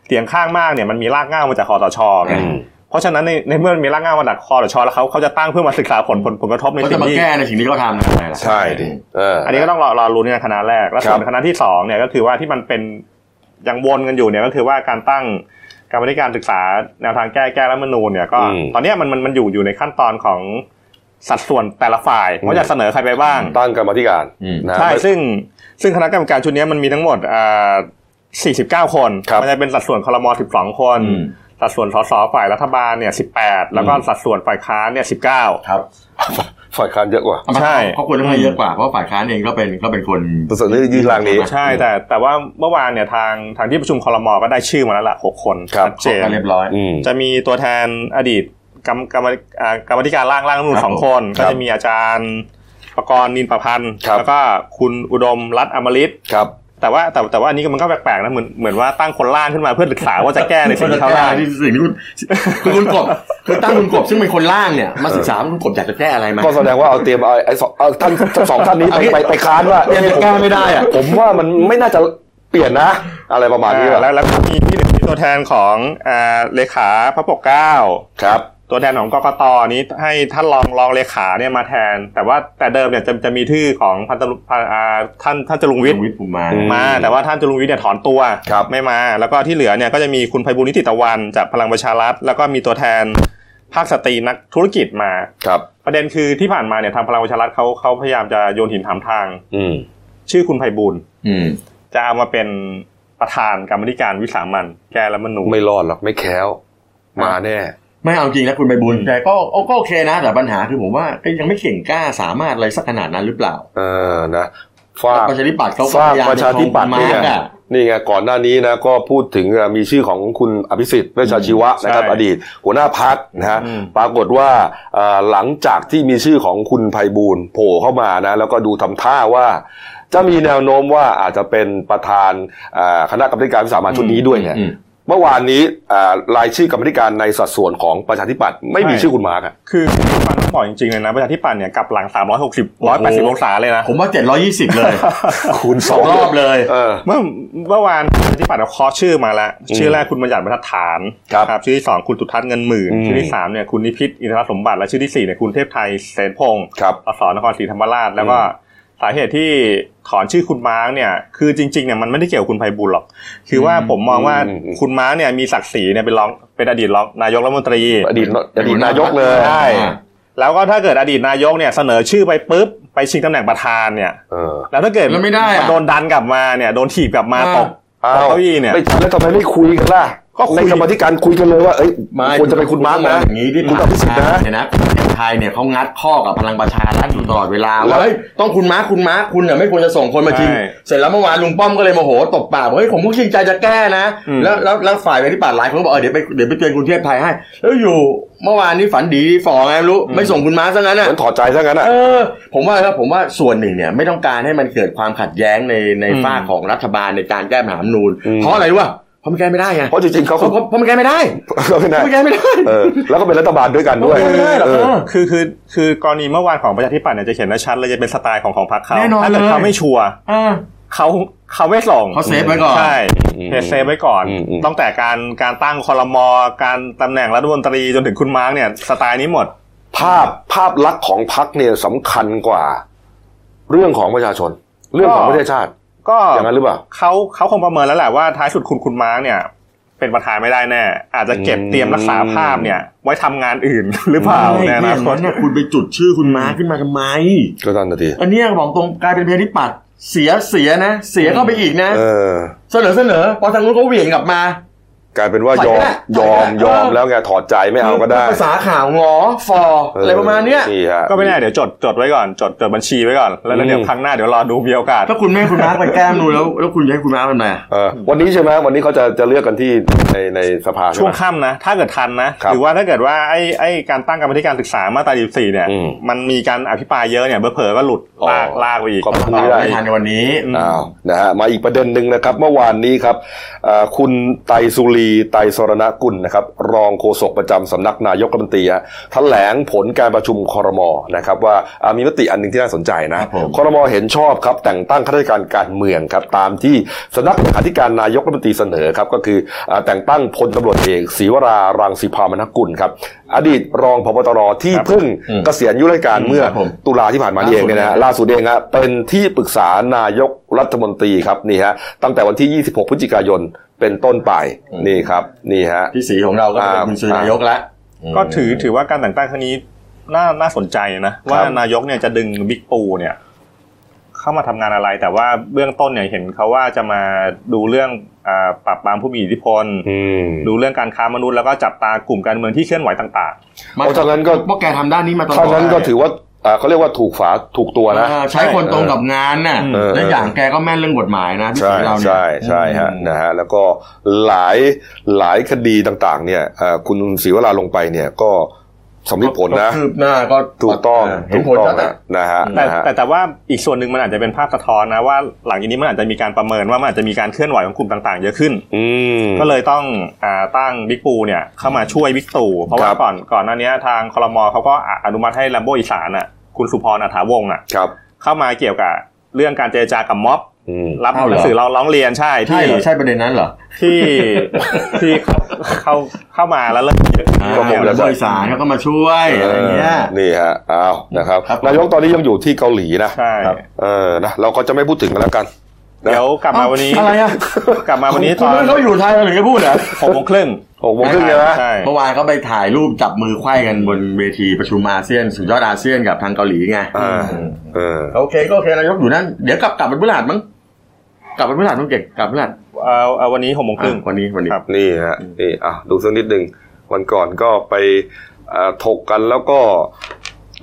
เสียงข้างมากเนี่ยมันมีรากเหง้ามาจากคอสชไงอืม เพราะฉะนั้นในในเมื่อมันมีรากเหง้ามาจากคอสชแล้วเขาเขาจะตั้งเพื่อมาศึกษาผลผลผลกระทบในเขาสิ่จะงมาที่แก้ในสิ่งที่เขาทำนะไงล่ะใช่ดิเอออันนี้ก็ต้องรอรอรุ้นในคณะแรก แล้วส่วนครับคณะที่สองเนี่ยก็คือว่าที่มันเป็นยังวนกันอยู่เนี่ยก็คือว่าการตั้งกรรมธิการศึกษาแนวทางแก้แก้รัฐธรรมนูญเนี่ยก็อืมตอนเนี้ยมันมันมันอยู่อยู่ในขั้นตอนของสัดส่วนแต่ละฝ่ายว่าจะเสนอใครไปบ้าง ตั้งกรรมาธิการอืมนะใช่ซึ่งซึ่งคณะกรรมการชุดนี้มันมีทั้งหมดอ่า49 คนครับมันจะเป็นสัดส่วนคลม12 คนอืม สัดส่วนสสฝ่ายรัฐบาลเนี่ย18แล้วก็สัดส่วนฝ่ายค้านเนี่ย19ครับฝ่ายค้านเยอะกว่าใช่เขาควรจะให้เยอะกว่าเพราะฝ่ายค้านเองก็เป็นก็เป็นคนตัวเสนอยื่นร่างนี้ใช่ แต่แต่ว่าเมื่อวานเนี่ยทางทางที่ประชุมคลมก็ได้ชื่อมาแล้วละหกคนครับชัดเจนกันเรียบร้อยอืมจะมีตัวแทนอดีตกรรมกรรมอ่ากรรมธิการร่างร่างรัฐธรรมนูญครับสองคนครัก็บจะมีอาจารย์ประกรณ์นินประพันธ์ครับแล้วก็คุณอุดมรัตน์อมฤตครับ แต่ว่าแต่แต่ว่าอันนี้ก็มันก็แปลกๆนะเหมือนเหมือนว่าตั้งคนล่างขึ้นมาเพื่อศึกษาว่าจะแก้ในสิ่งที่เขาล่างที่สิ่งที่คุณคือคุณกบคือตั้งคุณกบซึ่งเป็นคนล่างเนี่ยมาศึกษาว่าคุณกบอยากจะแก้อะไรไหมก็แสดงว่าเอาเตรียมเอาไอ้สองเอาท่านทั้งสองท่านนี้ไปไปไปค้านว่ายังจะแก้ไม่ได้อะผมว่ามันไม่น่าจะเปลี่ยนนะ อะไรประมาณนี้อ่าแหแล้วละแล้วก็มีที่เหลือมีตัวแทนของอ่าเลขาพระปกเกล้าครับ ตัวแทนของกกตนี้ให้ท่านรองรองเลขาเนี่ยมาแทน แต่ว่าแต่เดิมเนี่ยจะจะมีชื่อของพันตำรวจพันอ่าท่านท่านจรุงวิทย์วิทย์ภูมิมาอืมา แต่ว่าท่านจรุงวิทย์เนี่ยถอนตัวครับไม่มา แล้วก็ที่เหลือเนี่ยก็จะมีคุณไพบุญนิติตะวันจากพลังประชารัฐ แล้วก็มีตัวแทนภาคสตรีนักธุรกิจมาครับ ประเด็นคือที่ผ่านมาเนี่ยทางพลังประชารัฐเขาเขาพยายามจะโยนหินถามทาง อืมชื่อคุณไพบุญอืมจะเอามาเป็นประธานกรรมธิการวิสามันแก้รัฐธรรมนูญไม่รอดหรอกไม่แคล้วมาแน่ ไม่เอาจริงนะคุณใบบุญแต่ก็ก็โอเคนะ แต่ปัญหาคือผมว่าก็ยังไม่เก่งกล้าสามารถอะไรสักขนาดนั้นหรือเปล่า เออนะฝากประชาธิปัตย์เขาก็ฝากพยายามประชาธิปัตย์มานี่ร์ไงกอะนี่ไงก่อนหน้านี้นะก็พูดถึงมีชื่อของคุณอภิสิทธิ์เวชชาชีวะนะครับใช่อดีต หัวหน้าพักนะฮะอืมปรากฏว่าเอ่อหลังจากที่มีชื่อของคุณไพบูลย์โผล่เข้ามานะแล้วก็ดูทำท่าว่าจะมีแนวโน้มว่าอาจจะเป็นประธานเอ่อคณะกรรมการวิสามัญชุดนี้ด้วยเนี่ยอืม เมื่อวานนี้อ่ารายชื่อกรรมธิการในสัดส่วนของประชาธิปัตย์ไม่มีชื่อคุณมาร์กอะคือฟังต้องบอกจริงๆเลยนะประชาธิปัตย์เนี่ยกลับหลัง 360 180 องศาเลยนะ ผมว่า 720 เลย คูณสสอองงรอบเลยเออเมื่อเมื่อวานประชาธิปัตย์เราเคาะชื่อมาแล้ว ชื่อแรกคุณบัญญัติบรรทัดฐานครับชื่อที่สองคุณสุทัศน์เงินหมื่นอืมชื่อที่สามเนี่ยคุณนิพิษอินทรสมบัติและชื่อที่สี่เนี่ยคุณเทพไทยเสนพงศ์ครับสสนครศรีธรรมราชแล้วก็ สาเหตุที่ถอนชื่อคุณมาร์กเนี่ย คือจริงๆเนี่ยมันไม่ได้เกี่ยวกับคุณไพบูลย์หรอก คือว่าผมมองว่าอืมอืมคุณมาร์กเนี่ยมีศักดิ์ศรีเนี่ยเป็นรองเป็นอดีตรองนายกรัฐมนตรี อดีตอดีตนายกเลยใช่แล้วก็ถ้าเกิดอดีตนายกเนี่ยเสนอชื่อไปปุ๊บไปชิงตำแหน่งประธานเนี่ยเออแล้วถ้าเกิดแล้วไม่ได้อะโดนดันกลับมาเนี่ยโดนถีบกลับมาอ่าตกตกเก้าอี้เนี่ยไม่ใช่แล้วทำไมไม่คุยกันล่ะก็คุยในกรรมาธิการคุยกันเลยว่าเอ้ยไม่ควรจะเป็นคุณมาร์กนะอย่างนี้ที่คุณอภิสิทธิ์นะ เนี่ยนะไทยเนี่ยเขางัดข้อกับพลังประชารัฐอยู่ตลอดเวลาแล้ว่าวเฮ้ยต้องคุณมาร์คคุณมาร์คคุณเนี่ยไม่ควรจะส่งคนมาชิงใช่เสร็จแล้วเมื่อวานลุงป้อมก็เลยโมโหตบปากบอกเฮ้ยผมก็จริงใจจะแก้นะอืมแล้วแล้วแล้วฝ่ายประชาธิปัตย์หลายคนก็บอกเออเดี๋ยวไปเดี๋ยวไปเตือนกรุงเทพไทยให้ แล้วอยู่เมื่อวานนี้ฝันดีฝ่อไงไม่รู้ไม่ส่งคุณมาร์คซะงั้นเหอะมือนถอดใจซะงั้นอะเออผมว่าครับผมว่าส่วนหนึ่งเนี่ยไม่ต้องการให้มันเกิดความขัดแย้งในในอืมฝ้ากของรัฐบาลในการแก้ปัญหารัฐธรรมนูญอืมเพราะอะไรรู้ป่ะเพ ราะมันแก้ไม่ได้ไงเพราะจริงๆเขาเพราะเพราะเพราะมันแก้ไม่ได้เขาไม่ได้มันแก้ไม่ได้เออแล้วก็เป็นรัฐบาลด้วยกันด้วยไม่ได้หรอกเออเออคือคือคือกรณีเมื่อวานของประชาธิปัตย์เนี่ยจะเห็นได้ชัดเลยจะเป็นสไตล์ของของพรรคเขาแน่นอนถ้าเกิดเลยเขาไม่ sure อ่าเขาเขาไม่ส่งเขา save ไว้ก่อนใช่อืม save ไว้ก่อนอืมอืมตั้งแต่การการตั้งคอรมอการตำแหน่งรัฐมนตรีจนถึงคุณมาร์กเนี่ยสไตล์นี้หมด ภาพภาพลักษณ์ของพรรคเนี่ยสำคัญกว่า เรื่องของประชาชน เรื่องของประเทศชาติ ก็อย่างนั้นหรือเปล่าเขาเขาคงประเมินแล้วแหละว่าท้ายสุดคุณคุณมาร์กเนี่ย เป็นประธานไม่ได้แน่ อาจจะเก็บอืมเตรียมรักษาภาพเนี่ย ไว้ทำงานอื่นหรือเปล่าไม่ในอนาคไม่ตเนี่ยคุณไปจุดชื่อคุณม้าขึ้นมาทำไมก็ตั้งนาทีอันเนี้ยบอกตรงกลายเป็นเพลงที่ปัดเสียเสียนะ เสียเข้าไปอีกนะเออเสนอเสนอพอทางนู้นเขาเหวี่ยงกลับมา กลายเป็นว่ายอมถอยก็ได้ยอมถอยก็ได้ยอมเออแล้วไงถอดใจไม่เอาก็ได้ ภาษาข่าวงอฟออะไรประมาณเนี้ยนี่ฮะก็ไม่แน่เดี๋ยวจดจดไว้ก่อนจดจดบัญชีไว้ก่อน แล้วแล้วเดี๋ยวอืมครั้งหน้าเดี๋ยวรอดูมีโอกาส ถ้าคุณไม่ให้คุณม้าไปแก้มนูนแล้ว แล้วคุณจะให้คุณม้าเป็นไงเออวันนี้ใช่ไหมวันนี้เขาจะจะเลือกกันที่ในในสภาใช่ช่วไหงมค่ำนะ ถ้าเกิดทันนะครับหรือว่าถ้าเกิดว่าไอ้ไอ้การตั้งกรรมธิการศึกษามาตรา24เนี่ยอืมมันมีการอภิปรายเยอะเนี่ยเผลอๆก็หลุดอ๋อลากลากไปอีกก็พรุ่งต่นี้อได้ไม่ทันในวันนี้อ้าวนะฮะมาอีกประเด็นหนึ่งนะครับ เมื่อวานนี้ครับเอ่อคุณไตรสุรีไตรสรณกุลนะครับรองโฆษกประจำสำนักนายกรัฐมนตรีฮะแถลงผลการประชุมคอรมอนะครับว่าอ่ามีมติอันหนึ่งที่น่าสนใจนะครับผมคอรมอเห็นชอบครับแต่งตั้งข้าราชการการเมืองครับตามที่สำนักเลขาธิการนายกรัฐมนตรีเสนอครับก็คืออ่าแต่งตั้งพลตำรวจเอกศรีวรารังสีพามนกุลครับอดีตรองพบตรที่ครับเพิ่งอืมเกษียณอายุราชการเมื่อครับผมตุลาที่ผ่านมานี่เองเนี่ยนะฮะล่าสุดเองฮะเป็นที่ปรึกษานายกรัฐมนตรีครับนี่ฮะตั้งแต่วันที่ 26 พฤศจิกายนเป็นต้นไปอืมนี่ครับนี่ฮะพี่สีของเราก็เป็นอ่าคุณซื้อนายกแล้วก็ถือถือว่าการแต่งตั้งครั้งนี้น่าน่าสนใจนะว่านายกเนี่ยจะดึงบิ๊กปูเนี่ยเข้ามาทำงานอะไร แต่ว่าเบื้องต้นเนี่ยเห็นเขาว่าจะมาดูเรื่องอ่า ปราบปรามผู้มีอิทธิพลอืมดูเรื่องการค้ามนุษย์แล้วก็จับตากลุ่มการเมืองที่เคลื่อนไหวต่างมาเพราะฉะนั้นก็พวกแกทำด้านนี้มาตลอดเท่านั้นก็ถือว่าอ่าเขาเรียกว่าถูกฝาถูกตัวนะเออใช้คนตรงกับงานน่ะเออและอย่างแกก็แม่นเรื่องกฎหมายนะพี่ใช่สีเราเนี่ยใช่ใช่ฮะอืมนะฮะแล้วก็หลายหลายคดีต่างๆ เนี่ยเอ่อคุณศรีวราลงไปเนี่ยก็ สำลิดผลนะคืบหน้าก็ถูกต้องเห็ถูนกผลต้องแล้วนะนะฮะๆแต่นะฮะแต่แต่ว่าอีกส่วนหนึ่งมันอาจจะเป็นภาพสะท้อนนะว่าหลังจากนี้มันอาจจะมีการประเมินว่ามันอาจจะมีการเคลื่อนไหวของกลุ่มต่างๆ เยอะขึ้นอืมก็เลยต้องอ่าตั้งบิ๊กปูเนี่ยเข้ามาช่วยบิ๊กตู่เพราะว่าครับก่อนก่อนหน้านี้ทางคลมเขาก็อนุมัติให้ลัมโบอีสานอะคุณสุพรอัฐาวงศ์อะครับเข้ามาเกี่ยวกับเรื่องการเจรจากับม็อบอืม รับอ้าวเหรอหนังสือร้องร้องเรียนใช่ใช่ที่เหรอใช่ประเด็นนั้นเหรอที่ที่เขาเข้าเข้ามาแล้วเริ่มเยอะก็คงจะบริษัทเขาก็มาช่วยอะไรเงี้ยนี่ฮะอ้าวนะครับครับนายกตอนนี้ยังอยู่ที่เกาหลีนะใช่ครับเออนะเราก็จะไม่พูดถึงกันแล้วกันนะเดี๋ยวกลับมาวันนี้อะไรอะกลับมาวันนี้ตคุณอนไม่เขาอยู่ไทยเราถึงจะพูดเหรอหกโมงครึ่งหกโมงครึ่งใช่ไหมใช่เมื่อวานเขาไปถ่ายรูปจับมือไขว้กันบนเวทีประชุมอาเซียนสุดยอดอาเซียนกับทางเกาหลีไงอ่าอืมเออโอเคก็โอเคนายกอยู่นั่นเดี๋ยวกลับกลับเป็นพฤหัสมั้ง กลับเป็นพฤหัสต้องเก่งกลับพฤหัสเอาเอาวันนี้หกโมงครึ่งอะวันนี้วันนี้ครับนี่ฮะนี่อะดูสักนิดหนึ่งวันก่อนก็ไปอ่าถกกันแล้วก็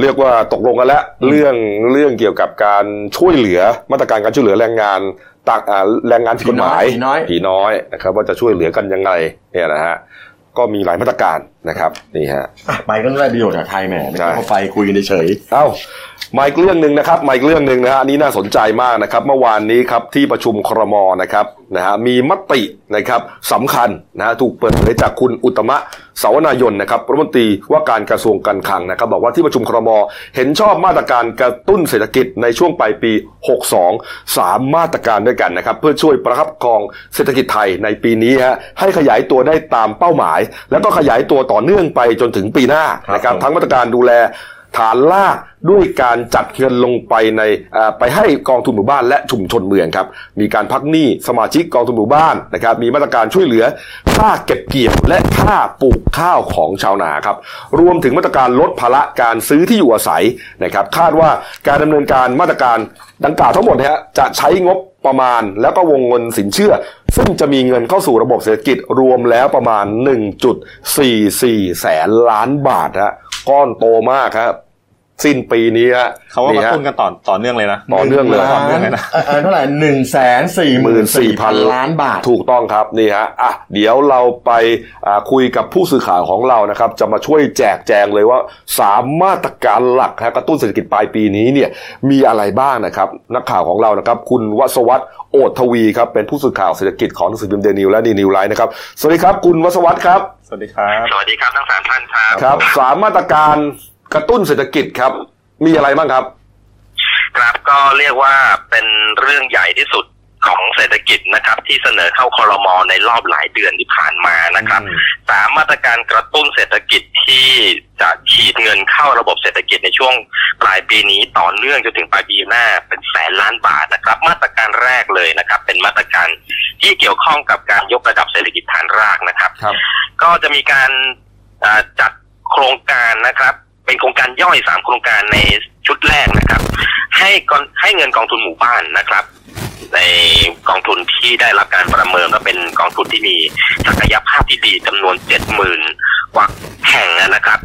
เรียกว่าตกลงกันแล้วเรื่องเรื่องเกี่ยวกับการช่วยเหลือมาตรการการช่วยเหลือแรงงานต่างอ่าแรงงานผิดกฎหมายผีน้อยผีน้อยนะครับว่าจะช่วยเหลือกันยังไงเนี่ยนะฮะก็มีหลายมาตรการ นะครับนี่ฮะอะไปก็ได้ประโยชน์จากไทยแหมไม่ใช่ต้องเข้าไปคุยกันเฉยเอ้ามาอีกเรื่องหนึ่งนะครับมาอีกเรื่องหนึ่งนะฮะอันนี้น่าสนใจมากนะครับ เมื่อวานนี้ครับที่ประชุมครมนะครับนะฮะมีมตินะครับสำคัญนะฮะถูกเปิดเผยจากคุณอุตตมะสาวนายนนะครับรัฐมนตรีว่าการกระทรวงการคลังนะครับ บอกว่าที่ประชุมครมเห็นชอบมาตรการกระตุ้นเศรษฐกิจในช่วงปลายปี 62 3 มาตรการด้วยกันนะครับ เพื่อช่วยประคับประคองเศรษฐกิจไทยในปีนี้ฮะให้ขยายตัวได้ตามเป้าหมาย แล้วก็ขยายตัวต่อเนื่องไปจนถึงปีหน้านะครับทั้งมาตรการดูแลฐานลากด้วยการจัดเงินลงไปในอ่าไปให้กองทุนหมู่บ้านและชุมชนเมืองครับ มีการพักหนี้สมาชิกกองทุนหมู่บ้านนะครับ มีมาตรการช่วยเหลือค่าเก็บเกี่ยวและค่าปลูกข้าวของชาวนาครับ รวมถึงมาตรการลดภาระการซื้อที่อยู่อาศัยนะครับ คาดว่าการดำเนินการมาตรการดังกล่าวทั้งหมดนะฮะจะใช้งบประมาณแล้วก็วงเงินสินเชื่อ ซึ่งจะมีเงินเข้าสู่ระบบเศรษฐกิจรวมแล้วประมาณ 1.44 แสนล้านบาทฮะก้อนโตมากครับ สิ้นปีนี้ฮะเขาว่ากระตุ้นฮะกันต่อต่อเนื่องเลยนะต่อเนื่องเลยต่อเนื่องเลยนะเอ่อเท่าไหร่หนึ่งแสนสี่หมื่นสี่พันล้านบาท ถูกต้องครับนี่ฮะอะเดี๋ยวเราไปอ่าคุยกับผู้สื่อข่าวของเรานะครับ จะมาช่วยแจกแจงเลยว่าสามมาตรการหลักฮะกระตุ้นเศรษฐกิจปลายปีนี้เนี่ยมีอะไรบ้างนะครับ นักข่าวของเรานะครับ คุณวศวัตรโอทวีครับเป็นผู้สื่อข่าวเศรษฐกิจของหนังสือพิมพ์เดนิวและดีนิวไลน์นะครับสวัสดีครับ คุณวศวัตรครับ สวัสดีครับ สวัสดีครับทั้งสามท่านครับครับสามมาตรการ กระตุ้นเศรษฐกิจครับ มีอะไรบ้างครับ ครับก็เรียกว่าเป็นเรื่องใหญ่ที่สุดของเศรษฐกิจนะครับ ที่เสนอเข้าคอรมอในรอบหลายเดือนที่ผ่านมานะครับอืมสามมาตรการกระตุ้นเศรษฐกิจที่จะฉีดเงินเข้าระบบเศรษฐกิจในช่วงปลายปีนี้ต่อเนื่องจนถึงปลายปีหน้าเป็นแสนล้านบาทนะครับ มาตรการแรกเลยนะครับ เป็นมาตรการที่เกี่ยวข้องกับการยกระดับเศรษฐกิจฐานรากนะครับครับก็จะมีการอ่าจัดโครงการนะครับ เป็นโครงการย่อยสามโครงการในชุดแรกนะครับ ให้กองให้เงินกองทุนหมู่บ้านนะครับ ในกองทุนที่ได้รับการประเมินว่าเป็นกองทุนที่มีศักยภาพที่ดีจำนวนเจ็ดหมื่นกว่าแห่งนะครับ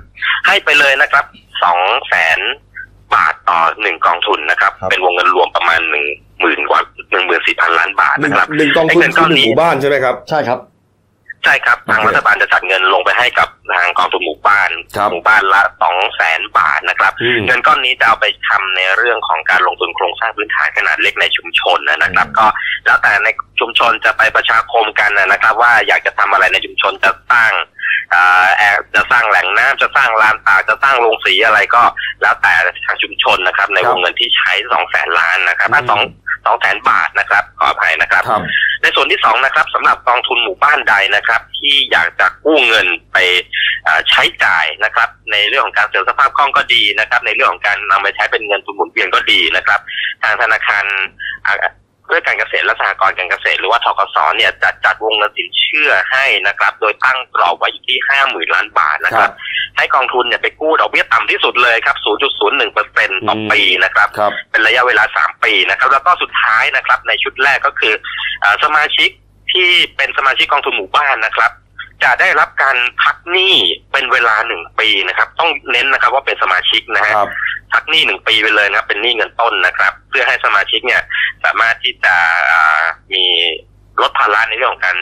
ให้ไปเลยนะครับสองแสนบาทต่อหนึ่งกองทุนนะครับครับเป็นวงเงินรวมประมาณหนึ่งหมื่นกว่าหนึ่งหมื่นสี่พันล้านบาทหนึ่งนะครับหนึ่งกองทุนไอ้เงินก้คืออนหนึ่งนี้หมู่บ้านใช่ไหมครับใช่ครับใช่ครับ ทางโอเครัฐบาลจะจัดเงินลงไปให้กับทางกองทุนหมู่บ้านครับหมู่บ้านละสองแสนบาทนะครับอืมเงินก้อนนี้จะเอาไปทำในเรื่องของการลงทุนโครงสร้างพื้นฐานขนาดเล็กในชุมชนนะครับ ก็แล้วแต่ในชุมชนจะไปประชาคมกันนะครับ ว่าอยากจะทำอะไรในชุมชนจะสร้างอ่าแอร์จะสร้างแหล่งน้ำจะสร้างลานตากจะสร้างโรงสีอะไรก็ แล้วแต่ทางชุมชนนะครับ ในครับวงเงินที่ใช้สองแสนล้านนะครับอืมสองสองแสนบาทนะครับขออภัยนะครับครับ ในส่วนที่สองนะครับสำหรับกองทุนหมู่บ้านใดนะครับ ที่อยากจะกู้เงินไปใช้จ่ายนะครับ ในเรื่องของการเสริมสภาพคล่องก็ดีนะครับ ในเรื่องของการนำไปใช้เป็นเงินทุนหมุนเวียนก็ดีนะครับ ทางธนาคาร เพื่อการเกษตรและสหกรณ์การเกษตรหรือว่าทกสเนี่ยจัดจัดวงเงินสินเชื่อให้นะครับ โดยตั้งกรอบไว้อยู่ที่ห้าหมื่นล้านบาทนะครับ ให้กองทุนเนี่ยไปกู้ดอกเบี้ยต่ำที่สุดเลยครับ 0.01เปอร์เซ็นต์ต่อปีนะครับครับเป็นระยะเวลา3ปีนะครับ แล้วก็สุดท้ายนะครับ ในชุดแรกก็คืออาสมาชิกที่เป็นสมาชิกกองทุนหมู่บ้านนะครับ จะได้รับการพักหนี้เป็นเวลาหนึ่งปีนะครับ ต้องเน้นนะครับว่าเป็นสมาชิกนะฮะครับพักหนี้หนึ่งปีไปเลยนะครับ เป็นหนี้เงินต้นนะครับ เพื่อให้สมาชิกเนี่ย สามารถที่จะอ่ามีลดภาระในเรื่องของการ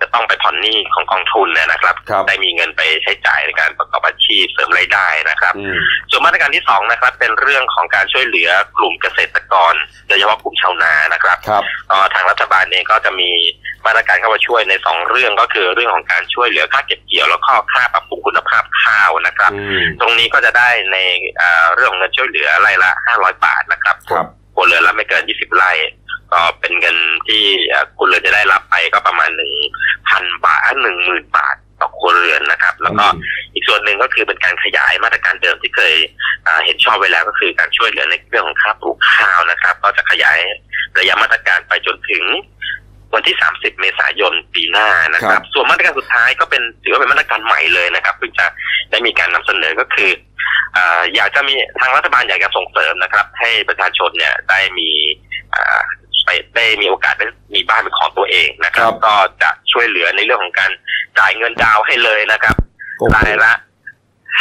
จะต้องไปผ่อนหนี้ของกองทุนเนี่ยนะครับครับได้มีเงินไปใช้จ่ายในการประกอบอาชีพเสริมรายได้นะครับอืมส่วนมาตรการที่สองนะครับ เป็นเรื่องของการช่วยเหลือกลุ่มเกษตรกรโดยเฉพาะกลุ่มชาวนานะครับครับเอ่อทางรัฐบาลเองก็จะมีมาตรการเข้ามาช่วยในสองเรื่องก็คือเรื่องของการช่วยเหลือค่าเก็บเกี่ยวแล้วก็ค่าปรับปรุงคุณภาพข้าวนะครับอืมตรงนี้ก็จะได้ในเอ่อเรื่องของเงินช่วยเหลือไร่ละ500บาทนะครับครับครัวเรือนละไม่เกิน20ไร่ ก็เป็นเงินที่เอ่อครัวเรือนจะได้รับไปก็ประมาณ1,000บาทหนึ่งหมื่นบาทต่อครัวเรือนนะครับ แล้วก็อีกส่วนหนึ่งก็คือเป็นการขยายมาตรการเดิมที่เคยอ่าเห็นชอบไว้แล้วก็คือการช่วยเหลือในเรื่องของค่าปลูกข้าวนะครับ ก็จะขยายระยะมาตรการไปจนถึงวันที่ 30 เมษายนปีหน้านะคครัรับบส่วนมาตรการสุดท้ายก็เป็นถือว่าเป็นมาตรการใหม่เลยนะครับเพิ่งจะได้มีการนำเสนอก็คืออ่าอยากจะมีทางรัฐบาลอยากจะส่งเสริมนะครับ ให้ประชาชนเนี่ยได้มีอ่า ไปได้มีโอกาสได้มีบ้านเป็นของตัวเองนะครัครับบก็จะช่วยเหลือในเรื่องของการจ่ายเงินดาวน์ให้เลยนะครับโอ้โหรายละ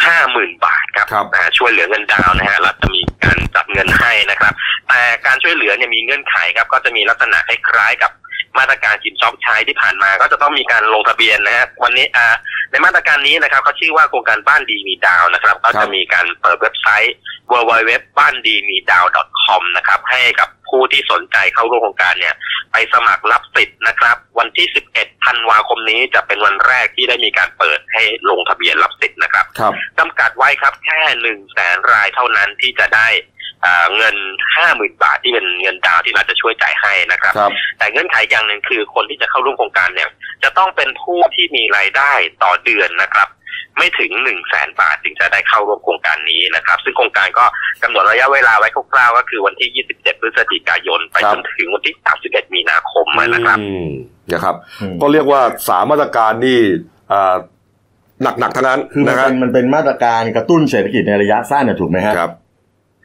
ห้าหมื่นบาทครับครับอ่าช่วยเหลือเงินดาวน์นะฮะรัฐจะมีการจัดเงินให้นะครับ แต่การช่วยเหลือเนี่ยมีเงื่อนไขครับ ก็จะมีลักษณะคล้ายๆกับมาตรการจิมช็อปใช้ที่ผ่านมา ก็จะต้องมีการลงทะเบียนนะฮะวันนี้อ่าในมาตรการนี้นะครับเขาชื่อว่าโครงการบ้านดีมีดาวนะครับ ก็จะมีการเปิดเว็บไซต์ w w w บ้านดีมีดาว .com นะครับ ให้กับ ผู้ที่สนใจเข้าร่วมโครงการเนี่ย ไปสมัครรับสิทธิ์นะครับ วันที่ 11ธันวาคมนี้จะเป็นวันแรกที่ได้มีการเปิดให้ลงทะเบียนรับสิทธิ์นะครับครับจำกัดไว้ครับแค่หนึ่งแสนรายเท่านั้นที่จะได้อ่าเงินห้าหมื่นบาทที่เป็นเงินดาวน์ที่รัฐจะช่วยจ่ายให้นะครับครับแต่เงื่อนไขอย่างหนึ่งคือคนที่จะเข้าร่วมโครงการเนี่ย จะต้องเป็นผู้ที่มีรายได้ต่อเดือนนะครับ ไม่ถึงหนึ่งแสนบาทถึงจะได้เข้าร่วมโครงการนี้นะครับ ซึ่งโครงการก็กำหนดระยะเวลาไว้คร่าวๆก็คือวันที่ 27 พฤศจิกายน ไปครับจนถึงวันที่ 31 มีนาคมนะครับอืมนะครับอืมก็เรียกว่าสามมาตรการนี่อ่าหนักๆทั้งนั้นคือมันนะครัเป็นมันเป็นมาตรการกระตุ้นเศรษฐกิจในระยะสั้นนะถูกไหมฮะครับ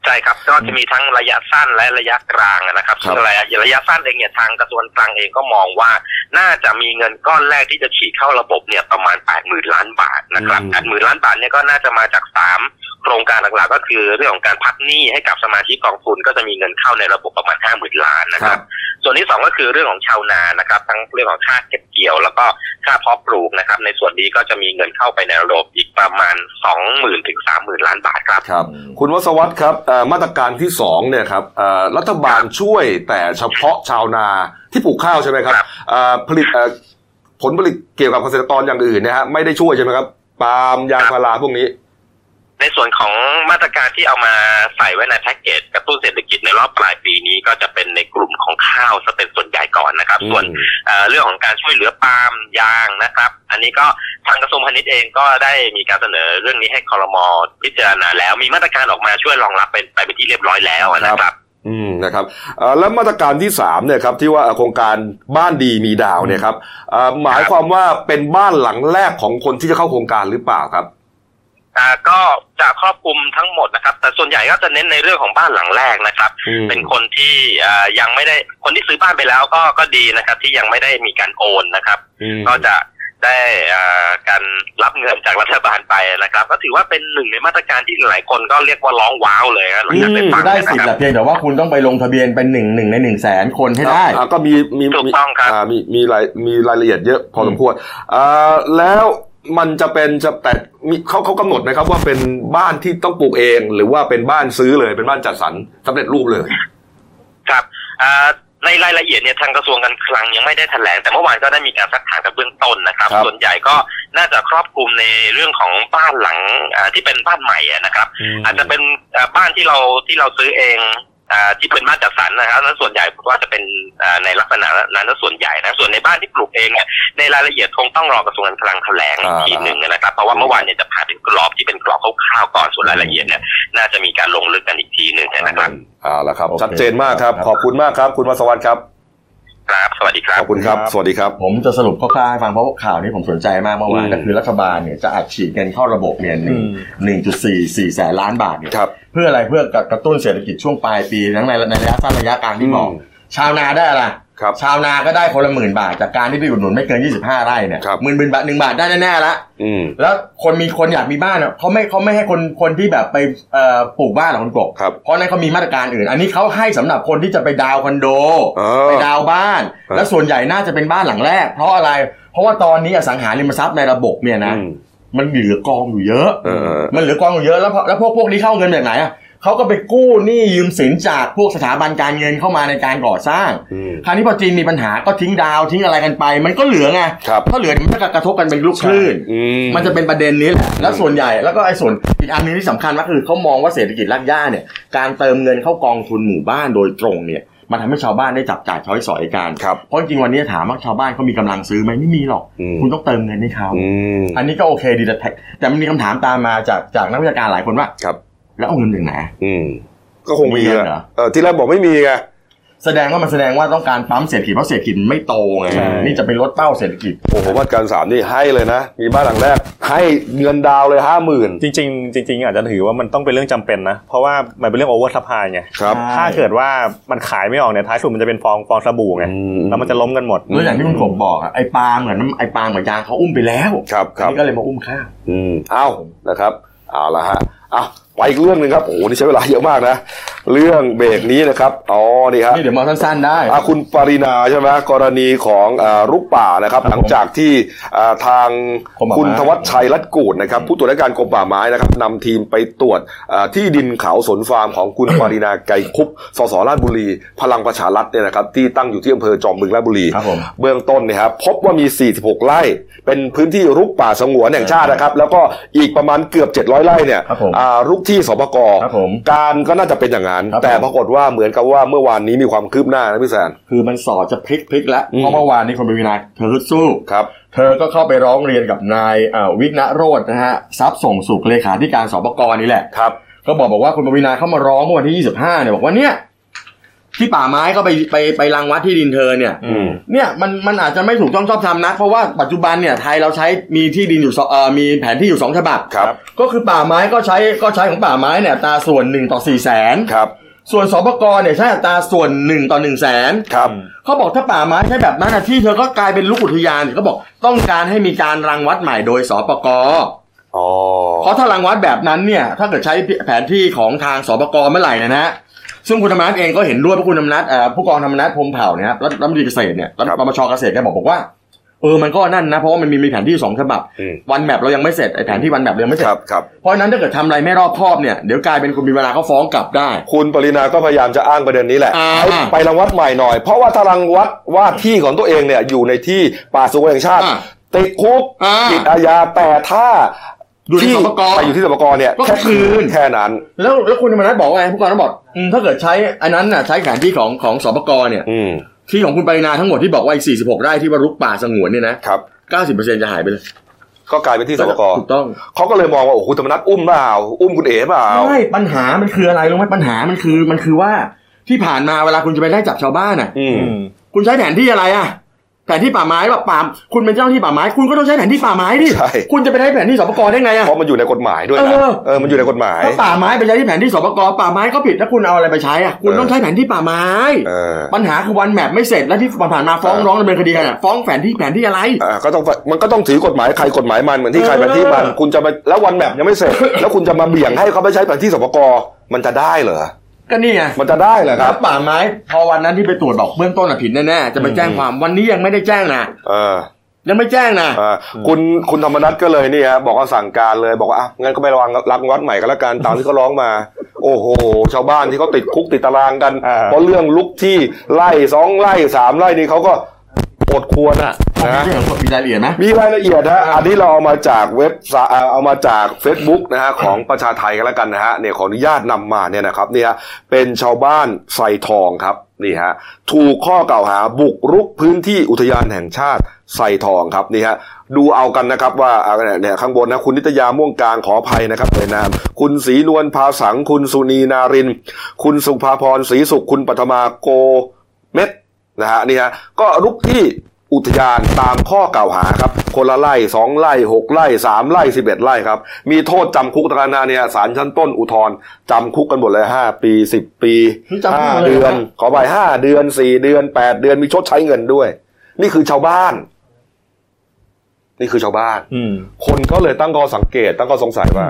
ใช่ครับก็จะมีทั้งระยะสั้นและระยะกลางนะครับครับซึ่งระยะระยะสั้นเองเนี่ยทางกระทรวงกลางเองก็มองว่า น่าจะมีเงินก้อนแรกที่จะฉีดเข้าระบบเนี่ยประมาณ8 0,000ล้านบาทนะครับอืมแปดหมื่นล้านบาทเนี่ยก็น่าจะมาจากสาม โครงการหลักๆก็คือเรื่องของการพักหนี้ให้กับสมาชิกกองทุน ก็จะมีเงินเข้าในระบบประมาณ50,000ล้านนะคครัรับบส่วนที่สองก็คือเรื่องของชาวนานะครับ ทั้งเรื่องของค่าเก็บเกี่ยว แล้วก็ค่าเพาะปลูกนะครับ ในส่วนนี้ก็จะมีเงินเข้าไปในระบบอีกประมาณ20,000ถึง30,000ล้านบาทครับครับ คุณวศวัตรครับเอ่อมาตรการที่สองเนี่ยครับเอ่อรัฐบาลช่วยแต่เฉพาะชาวนาที่ปลูกข้าวใช่ไหมครับครับเอ่อผลิตเอ่อผลผลิตเกี่ยวกับเกษตรกรอย่างอื่นเนะฮะไม่ได้ช่วยใช่ไหมครับปาล์มยางพาราพวกนี้ ในส่วนของมาตรการที่เอามาใส่ไว้ในแพ็กเกจกระตุ้นเศรษฐกิจในรอบปลายปีนี้ก็จะเป็นในกลุ่มของข้าวซะเป็นส่วนใหญ่ก่อนนะครับอืมส่วนเอ่อเรื่องของการช่วยเหลือปาล์มยางนะครับ อันนี้ก็ทางกระทรวงพาณิชย์เองก็ได้มีการเสนอเรื่องนี้ให้คอรมอพิจารณาแล้ว มีมาตรการออกมาช่วยรองรับเป็นไปเป็นที่เรียบร้อยแล้วนะครับอืมนะครับเอ่อแล้วมาตรการที่สามเนี่ยครับที่ว่าโครงการบ้านดีมีดาวเนี่ยครับเอ่อหมายความว่าเป็นบ้านหลังแรกของคนที่จะเข้าโครงการหรือเปล่าครับ อ่าก็จะครอบคลุมทั้งหมดนะครับ แต่ส่วนใหญ่ก็จะเน้นในเรื่องของบ้านหลังแรกนะครับ อืม เป็นคนที่อ่ายังไม่ได้คนที่ซื้อบ้านไปแล้วก็ก็ดีนะครับ ที่ยังไม่ได้มีการโอนนะครับ อืม ก็จะได้อ่าการรับเงินจากรัฐบาลไปนะครับ ก็ถือว่าเป็นหนึ่งในมาตรการที่หลายคนก็เรียกว่าร้องว้าวเลยนะหลังจากได้ฟังได้นะสิทธิ์คแต่รับเพียงแต่ว่าคุณต้องไปลงทะเบียนเป็นหนึ่งหนึ่งในหนึ่งแสนคนให้ได้ อ่าก็มีมีถูกต้องครับามีมีรายมีรายละเอียดเยอะพอสมควรอ่าแล้ว มันจะเป็นจะแต่มีเขาเขากำหนดไหมครับ ว่าเป็นบ้านที่ต้องปลูกเอง หรือว่าเป็นบ้านซื้อเลยเป็นบ้านจัดสรรสำเร็จรูปเลย ครับอ่าในรายละเอียดเนี่ยทางกระทรวงการคลังยังไม่ได้แถลงแต่เมื่อวานก็ได้มีการสักถามกับเบื้องต้นนะครับครับส่วนใหญ่ก็น่าจะครอบคลุมในเรื่องของบ้านหลังอ่าที่เป็นบ้านใหม่อะนะครับ อาจจะเป็นอ่าบ้านที่เราที่เราซื้อเองอ่า ที่เป็นบ้านจัดสรรนะครับนั้นส่วนใหญ่ว่าจะเป็นอ่าในลักษณะนั้นส่วนใหญ่นะส่วนในบ้านที่ปลูกเองเนี่ยในรายละเอียดคงต้องรอกระทรวงการคลังแถลงอีกทีหนึ่งนะครับเพราะว่าเมื่อวานเนี่ยจะผ่านเป็นกรอบที่เป็นกรอบคร่าวๆก่อนส่วนรายละเอียดเนี่ยน่าจะมีการลงลึกกันอีกทีหนึ่งนะครับเอ่าแล้วครับโอเคชัดเจนมากครับครับขอบคุณมากครับ คุณวศวัตรครับ ครับ สวัสดีครัขบอบคุณครับครับ สวัสดีครับ ผมจะสรุปคร่าวๆให้ฟังเพราะว่าข่าวนี้ผมสนใจมากเมื่อวานอืมก็คือรัฐบาลเนี่ยจะอัดฉีดเงินเข้าระบบเนี่ยหนึ่งอืมหนึ่งจุดสี่สี่แสนล้านบาทเนี่ยครับเพื่ออะไรเพื่อกระตุ้นเศรษฐกิจช่วงปลายปีทั้งในในระยะสั้นระยะกลางที่บอกอืม ชาวนาได้อะไรครับชาวนาก็ได้คนละหมื่นบาท จากการที่ไปอุดหนุนไม่เกิน 25 ไร่เนี่ยครับหมื่นหมื่นบาทหนึ่งบาทได้แน่ๆละอืมแล้วคนมีคนอยากมีบ้านอะเขาไม่เขาไม่ให้คนคนที่แบบไปเอ่อปลูกบ้านหรอกคนกบครับเพราะนั้นเขามีมาตรการอื่น อันนี้เขาให้สำหรับคนที่จะไปดาวน์คอนโดเออไปดาวน์บ้านครับและส่วนใหญ่น่าจะเป็นบ้านหลังแรก เพราะอะไร เพราะว่าตอนนี้อสังหาริมทรัพย์ในระบบเนี่ยนะอืมมันเหลือกองอยู่เยอะเออเออมันเหลือกองอยู่เยอะแล้วพอแล้วพวกพวกนี้เข้าเงินจากไหนอะ เขาก็ไปกู้หนี้ยืมสินจากพวกสถาบันการเงินเข้ามาในการก่อสร้างอืมคราวนี้พอจีนมีปัญหาก็ทิ้งดาวทิ้งอะไรกันไป มันก็เหลือไงครับถ้าเหลือมันก็กระทบกันเป็นลูกคลื่นอืมมันจะเป็นประเด็นนี้แหละแล้วส่วนใหญ่แล้วก็ไอ้ส่วนอีกอันหนึงที่สำคัญก็คือเขามองว่าเศรษฐกิจรากหญ้าเนี่ยการเติมเงินเข้ากองทุนหมู่บ้านโดยตรงเนี่ยมันทำให้ชาวบ้านได้จับจ่ายช้อยสอยกันครับเพราะจริงๆวันนี้ถามว่าชาวบ้านเขามีกำลังซื้อไหมไม่มีหรอกอืมคุณต้องเติมเงินให้เขาอืมอันนี้ก็โอเคดีแต่แต่มันมีคำถามตามมาจากจากนักวิชาการหลายคนว่าครับ แล้วเอาเงินจากไหนอืม ก็คงมีมีเงินอะเหรอเออที่แรกบอกไม่มีไงแสดงว่ามันแสดงว่าต้องการปั๊มเศรษฐกิจเพราะเศรษฐกิจมันไม่โตไงใช่นี่จะไปลดเป้าเศรษฐกิจโอ้โหมาตรการสามนี่ให้เลยนะ มีบ้านหลังแรก ให้เงินดาวน์เลยห้าหมื่นจริงๆจริงๆอาจจะถือว่ามันต้องเป็นเรื่องจำเป็นนะ เพราะว่ามันเป็นเรื่อง oversupply ไงครับใช่ถ้าเกิดว่ามันขายไม่ออกเนี่ยท้ายสุดมันจะเป็นฟองฟองสบู่ไงอืมแล้วมันจะล้มกันหมดแล้วอย่างที่คุณกบบอกอะไอ้ปลาเหมือนไอ้ปลาเหมือนยางเขาอุ้มไปแล้วครับครับอันนี่ก็เลยมาอุ้มข้าวอืมเอ้านะครับเอาละฮะเอา ไปอีกเรื่องหนึ่งครับโอ้โหนี่ใช้เวลาเยอะมากนะ เรื่องเบรกนี้นะครับอ๋อนี่ครับนี่เดี๋ยวมาสั้นๆได้อะคุณปรินาใช่ไหมกรณีของอารุกป่านะครับครับ หลังจากที่อ่าทางกรมป่าไม้ คุณธวัชชัยรัตกูดนะครับ ผู้ตรวจราชการกรมป่าไม้นะครับนำทีมไปตรวจอ่าที่ดินเขาสนฟาร์มของคุณ ปรินาไกรคุปสสราชบุรี พลังประชารัฐเนี่ยนะครับที่ตั้งอยู่ที่อำเภอจอมบึงราชบุรี ครับผม เบื้องต้นเนี่ยครับพบว่ามี 46 ไร่ เป็นพื้นที่รุกป่าสงวนแห่งชาตินะครับ แล้วก็อีกประมาณเกือบ 700 ไร่เนี่ยครับผม อ่ารุกที่สปกครับผมการก็น่าจะเป็นอย่างนั้นครับผมแต่ปรากฏว่าเหมือนกับว่าเมื่อวานนี้มีความคืบหน้านะพี่แซนคือมันสอดจะพลิกพลิกแล้วอืมเพราะเมื่อวานนี้คนปวีนาเธอฮึดสู้ครับ เธอก็เข้าไปร้องเรียนกับนายเอ่อวิกณโรจน์นะฮะทรัพย์ส่งสุขเลขาธิการสบกนี่แหละครับก็บอกบอกว่าคุณปวีนาเข้ามาร้องเมื่อวันที่ 25เนี่ยบอกว่าเนี่ย ที่ป่าไม้ก็ไปไปไปรังวัดที่ดินเธอเนี่ยอืมเนี่ยมันมันอาจจะไม่ถูกต้องชอบธรรมนะ เพราะว่าปัจจุบันเนี่ยไทยเราใช้มีที่ดินอยู่สองเอ่อมีแผนที่อยู่สองฉบับครับ ก็คือป่าไม้ก็ใช้ก็ใช้ของป่าไม้เนี่ยอัตราส่วนหนึ่งต่อสี่แสนครับส่วนสปกเนี่ยใช้อัตราส่วนหนึ่งต่อหนึ่งแสนครับเขาบอกถ้าป่าไม้ใช้แบบนั้นนะที่เธอก็กลายเป็นลูกอุทยานเขาบอกต้องการให้มีการรังวัดใหม่โดยสปกอ๋อเพราะถ้ารังวัดแบบนั้นเนี่ย ถ้าเกิดใช้แผนที่ของทางสปกเมื่อไหร่นะฮะ ซึ่งคุณธรรมนัฐเองก็เห็นด้วยเพราะคุณธรรมนัฐเอ่อผู้กองธรรมนัฐพรหมเผ่าเนี่ยครับรัฐรัฐมนตรีเกษตรเนี่ยรัฐครับปปชเกษตรแกบอกบอกว่าเออมันก็นั่นนะเพราะว่ามันมีมีแผนที่สองฉบับอืม One Map เรายังไม่เสร็จไอแผนที่ One Map เรายังไม่เสร็จครับเพราะฉะนั้นถ้าเกิดทำอะไรไม่รอบคอบเนี่ยเดี๋ยวกลายเป็นคุณมีเวลาเขาฟ้องกลับได้ คุณปารีณาก็พยายามจะอ้างประเด็นนี้แหละอ่าให้ไปรังวัดใหม่หน่อย เพราะว่าถ้ารังวัดว่าที่ของตัวเองเนี่ยอยู่ในที่ป่าสงวนแห่งชาติอ่าติดคุกอ่าติดอาญาแต่ถ้า อยู่ในที่สปกไปอยู่ที่สปกเนี่ยก็แค่คืน แค่นั้น แล้วแล้วคุณธรรมนัสบอกว่าไงผู้กองธรรมนัฐบอกอืมถ้าเกิดใช้อันนั้นน่ะใช้แผนที่ของของสปกเนี่ย อืมที่ของคุณปรินาทั้งหมดที่บอกว่าอีก 46 ไร่ที่ว่ารุกป่าสงวนเนี่ยนะ ครับ 90%จะหายไปเลยก็กลายเป็นที่สปกถูกต้องเขาก็เลยมองว่าโอ้โหคุณธรรมนัฐอุ้มเปล่าอุ้มคุณเอ๋เปล่า ใช่ปัญหามันคืออะไรรู้ไหมปัญหามันคือมันคือว่าที่ผ่านมาเวลาคุณจะไปไล่จับชาวบ้านอะ อืมอืมคุณใช้แผนที่อะไรอะ แผนที่ป่าไม้แบบป่าคุณเป็นเจ้าหน้าที่ป่าไม้ คุณก็ต้องใช้แผนที่ป่าไม้ดิใช่คุณจะไปใช้แผนที่สปกได้ไงอะเพราะมันอยู่ในกฎหมายด้วยเอนะอเออมันอยู่ในกฎหมายถ้าป่าไม้ไปใช้ที่แผนที่สปกป่าไม้ก็ผิดถ้าคุณเอาอะไรไปใช้อะคุณเออต้องใช้แผนที่ป่าไม้เออปัญหาคือวันแมปไม่เสร็จแล้วที่ผ่านมาฟ้องเออร้องดำเนินคดีกันอะฟ้องแผนที่แผนที่อะไรอ่าก็ต้องมันก็ต้องถือกฎหมายใครกฎหมายมันเหมือนที่ใครเออแผนที่มันคุณจะมาแล้ววันแมปยังไม่เสร็จ แล้วคุณจะมาเบี่ยงให้เขาไปใช้แผนที่สปกมันจะได้เหรอ ก็นี่ไงมันจะได้เหรอคครัรับบป่าไม้ พอวันนั้นที่ไปตรวจบอกเบื้องต้นอะผิดแน่ๆจะไปแจ้งความวันนี้ยังไม่ได้แจ้งนะเออยังไม่แจ้งนะ อ่าคุณคุณธรรมนัฐก็เลยนี่ฮะบอกว่าสั่งการเลยบอกว่าอะงั้นก็ไประวังรังวัดใหม่ก็แล้วกันตามที่เขาร้องมา โอ้โห ชาวบ้านที่เขาติดคุกติดตารางกัน อ่า เพราะเรื่องลุกที่ไล่สองไล่สามไล่นี่เขาก็ อดควรอะมีนะเรื่องของมีรายละเอียดไหมมีรายละเอียดนะอันนี้เราเอามาจากเว็บซะเอ่อเอามาจาก Facebook นะฮะของประชาไทยกันแล้วกันนะฮะเนี่ยขออนุญาตนำมาเนี่ยนะครับเนี่ยเป็นชาวบ้านไซทองครับนี่ฮะถูกข้อกล่าวหาบุกรุกพื้นที่อุทยานแห่งชาติไซทองครับนี่ฮะดูเอากันนะครับว่าอ่าเนี่ยเนี่ยข้างบนนะคุณนิตยาม่วงกลางขออภัยนะครับในนาม คุณศรีนวลภาสัง คุณสุนีนาริน คุณสุภาพรศรีสุขคุณปัทมาโกเม็ด นะฮะนี่ฮะก็รุกที่อุทยานตามข้อกล่าวหาครับ คนละไร่สองไร่หกไร่สามไร่สิบเอ็ดไร่ครับ มีโทษจำคุกตะการนาเนี่ยศาลชั้นต้นอุทธรณ์จำคุกกันหมดเลยห้าปีสิบปีนี่จำคุกห้าหมดเลยเดือนเหรอขอไปห้าเดือนสี่เดือนแปดเดือนมีชดใช้เงินด้วย นี่คือชาวบ้าน นี่คือชาวบ้านอืมคนก็เลยตั้งข้อสังเกต ตั้งข้อสงสัยว่า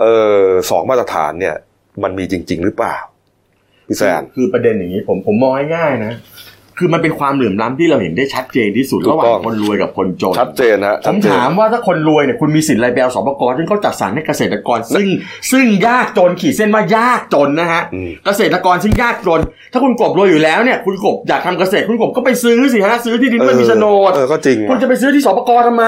เออสองมาตรฐานเนี่ย มันมีจริง ๆ หรือเปล่า พี่แซนคือประเด็นอย่างนี้ผมผมมองง่ายๆนะคือมันเป็นความเหลื่อมล้ำที่เราเห็นได้ชัดเจนที่สุดถูกระหว่าต้งองคนรวยกับคนจนชัดเจนฮะผชัดมเจนถามว่าถ้าคนรวยเนี่ยคุณมีสิทธิ์อะไรไปเอาสปกรซึ่งเขาจัดสรรให้เกษตรกร ซึ่งซึ่งยากจนขีดเส้นว่ายากจนนะฮะอืมเกษตรกรซึ่งยากจน ถ้าคุณกบรวยอยู่แล้วเนี่ยคุณกบอยากทำเกษตรคุณกบก็ไปซื้อสิฮะซื้อที่ดินที่มันมีโฉนดเออก็จริงคุณว่ะจะไปซื้อที่สปกรทำไม